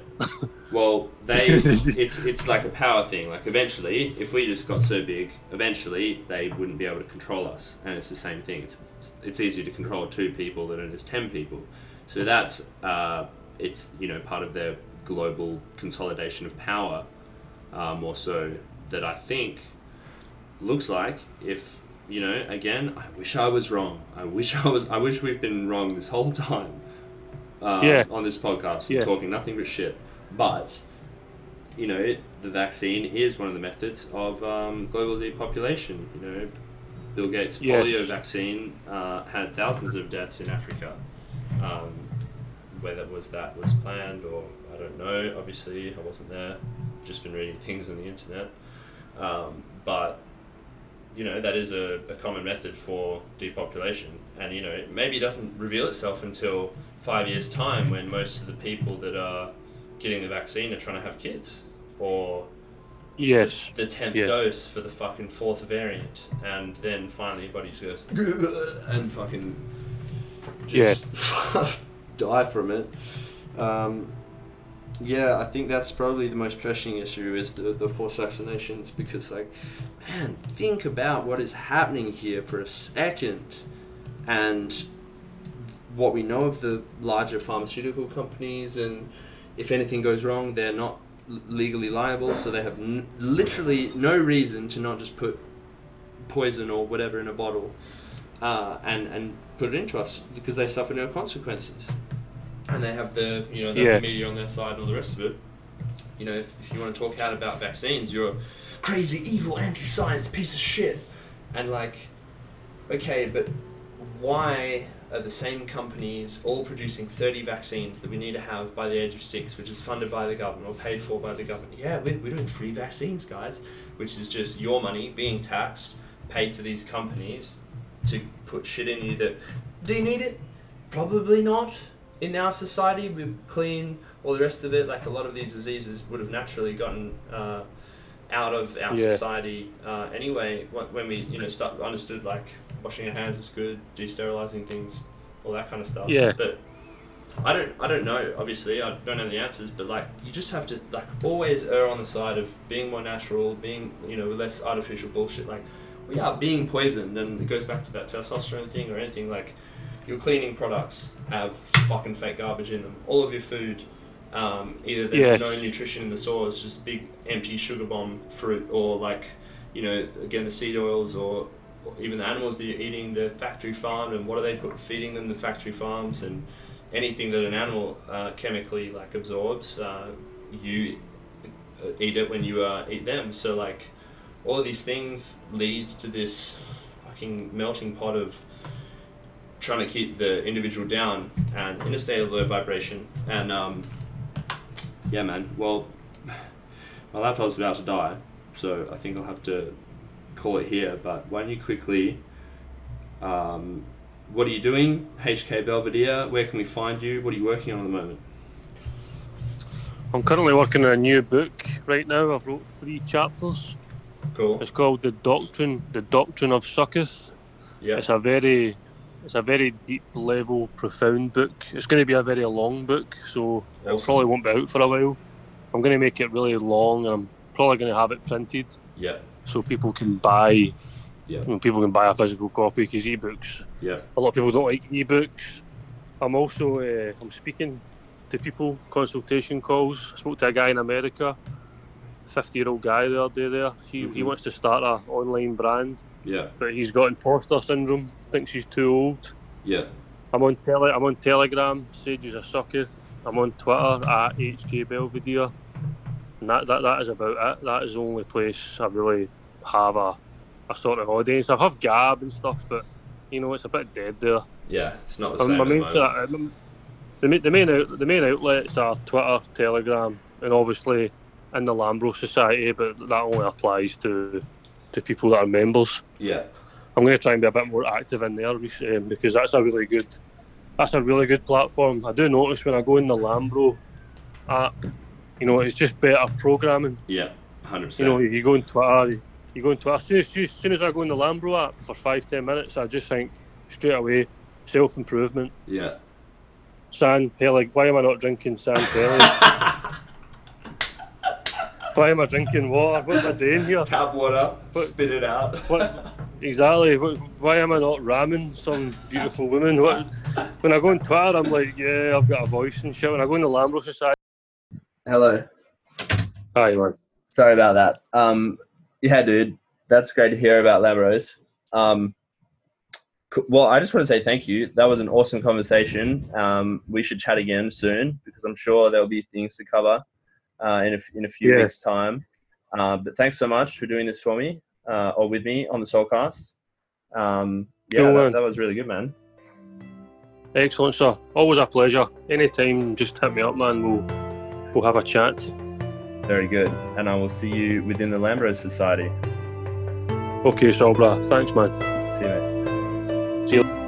Well, they [LAUGHS] it's it's like a power thing. Like eventually, if we just got so big, eventually they wouldn't be able to control us. And it's the same thing. It's it's, it's easier to control two people than it is ten people. So that's uh, it's you know part of their global consolidation of power, uh, more so that I think looks like if you know again I wish I was wrong. I wish [LAUGHS] I was. I wish we've been wrong this whole time uh, Yeah. on this podcast Yeah. talking nothing but shit. But you know, it, the vaccine is one of the methods of um, global depopulation. You know, Bill Gates' Yes. polio vaccine uh, had thousands of deaths in Africa. Um, whether was that was planned or don't know. Obviously, I wasn't there. Just been reading things on the internet. Um, but you know that is a, a common method for depopulation, and you know maybe it doesn't reveal itself until five years time when most of the people that are getting the vaccine are trying to have kids or Yes. the tenth Yeah. dose for the fucking fourth variant, and then finally everybody just goes and fucking just [LAUGHS] die from it. Um, yeah, I think that's probably the most pressing issue is the, the forced vaccinations because, like, man, think about what is happening here for a second, and what we know of the larger pharmaceutical companies, and if anything goes wrong, they're not legally liable, so they have n- literally no reason to not just put poison or whatever in a bottle uh, and and put it into us because they suffer no consequences. And they have the you know the Yeah. media on their side and all the rest of it. You know, if, if you want to talk out about vaccines, you're a crazy, evil, anti-science piece of shit. And like, okay, but why are the same companies all producing 30 vaccines that we need to have by the age of six, which is funded by the government or paid for by the government? Yeah, we're, we're doing free vaccines, guys, which is just your money being taxed, paid to these companies to put shit in you that do you need it? Probably not. In our society, we're clean, all the rest of it. Like a lot of these diseases would have naturally gotten uh, out of our Yeah. society uh, anyway. When we, you know, start understood like washing our hands is good, de-sterilizing things, all that kind of stuff. Yeah. But I don't, I don't know. Obviously, I don't know the answers. But like, you just have to like always err on the side of being more natural, being you know less artificial bullshit. Like, we are being poisoned, and it goes back to that testosterone thing or anything like. Your cleaning products have fucking fake garbage in them. All of your food, um, either there's Yes. no nutrition in the source, just big empty sugar bomb fruit, or like, you know, again the seed oils, or, or even the animals that you're eating, the factory farm, and what are they put feeding them the factory farms, and anything that an animal uh, chemically like absorbs, uh, you eat it when you uh, eat them. So like all of these things leads to this fucking melting pot of trying to keep the individual down and in a state of low vibration. And um, yeah, man. Well, [SIGHS] my laptop's about to die, so I think I'll have to call it here. But why don't you quickly? Um, what are you doing, HK Belvedere? Where can we find you? What are you working on at the moment? I'm currently working on a new book right now. I've wrote three chapters. Cool. It's called the Doctrine, the Doctrine of Sucketh. Yeah. It's a very, it's a very deep level, profound book. It's going to be a very long book, so it probably won't be out for a while. I'm going to make it really long, and I'm probably going to have it printed Yeah. so people can buy. Yeah. you know, people can buy a physical copy because ebooks. Yeah. A lot of people don't like ebooks. I'm also uh, I'm speaking to people consultation calls. I spoke to a guy in America, fifty year old guy the other day. There, he, he Mhm. wants to start a online brand, Yeah. but he's got imposter syndrome. Thinks he's too old. Yeah. I'm on tele. I'm on Telegram. Sages a sucketh. I'm on Twitter at HK Belvedere. And that, that that is about it. That is the only place I really have a, a sort of audience. I have Gab and stuff, but you know it's a bit dead there. Yeah. It's not the Um, same. my at the main, moment. sort of- the, main, the main out, the main outlets are Twitter, Telegram, and obviously in the Lambro Society, but that only applies to to people that are members. Yeah. I'm going to try and be a bit more active in there um, because that's a really good that's a really good platform. I do notice when I go in the Lambro app, you know, it's just better programming. Yeah. Hundred percent. You know, you go on Twitter, you, go on Twitter. As soon as, as soon as I go in the Lambro app for five ten minutes, I just think straight away self improvement. Yeah. San Pelig. Why am I not drinking San Pelig? [LAUGHS] Why am I drinking water? What am I doing here? Tap water. What- Spit it out. What exactly? What, why am I not ramming some beautiful woman? What, when I go on Twitter, I'm like, yeah, I've got a voice and shit. When I go in the Lambro Society, Hello. hi man. Sorry about that. Um, yeah, dude, that's great to hear about Labros. Um, well, I just want to say thank you. That was an awesome conversation. Um, we should chat again soon because I'm sure there'll be things to cover uh, in a, f- in a few Yeah. weeks' time. Uh, but thanks so much for doing this for me uh, or with me on the Soulcast. Um, yeah, Cool, that, that was really good, man. Excellent, sir. Always a pleasure. Anytime, just hit me up, man. We'll we'll have a chat. Very good. And I will see you within the Lambros Society. Okay, Sobra. Thanks, man. See you, mate. See you.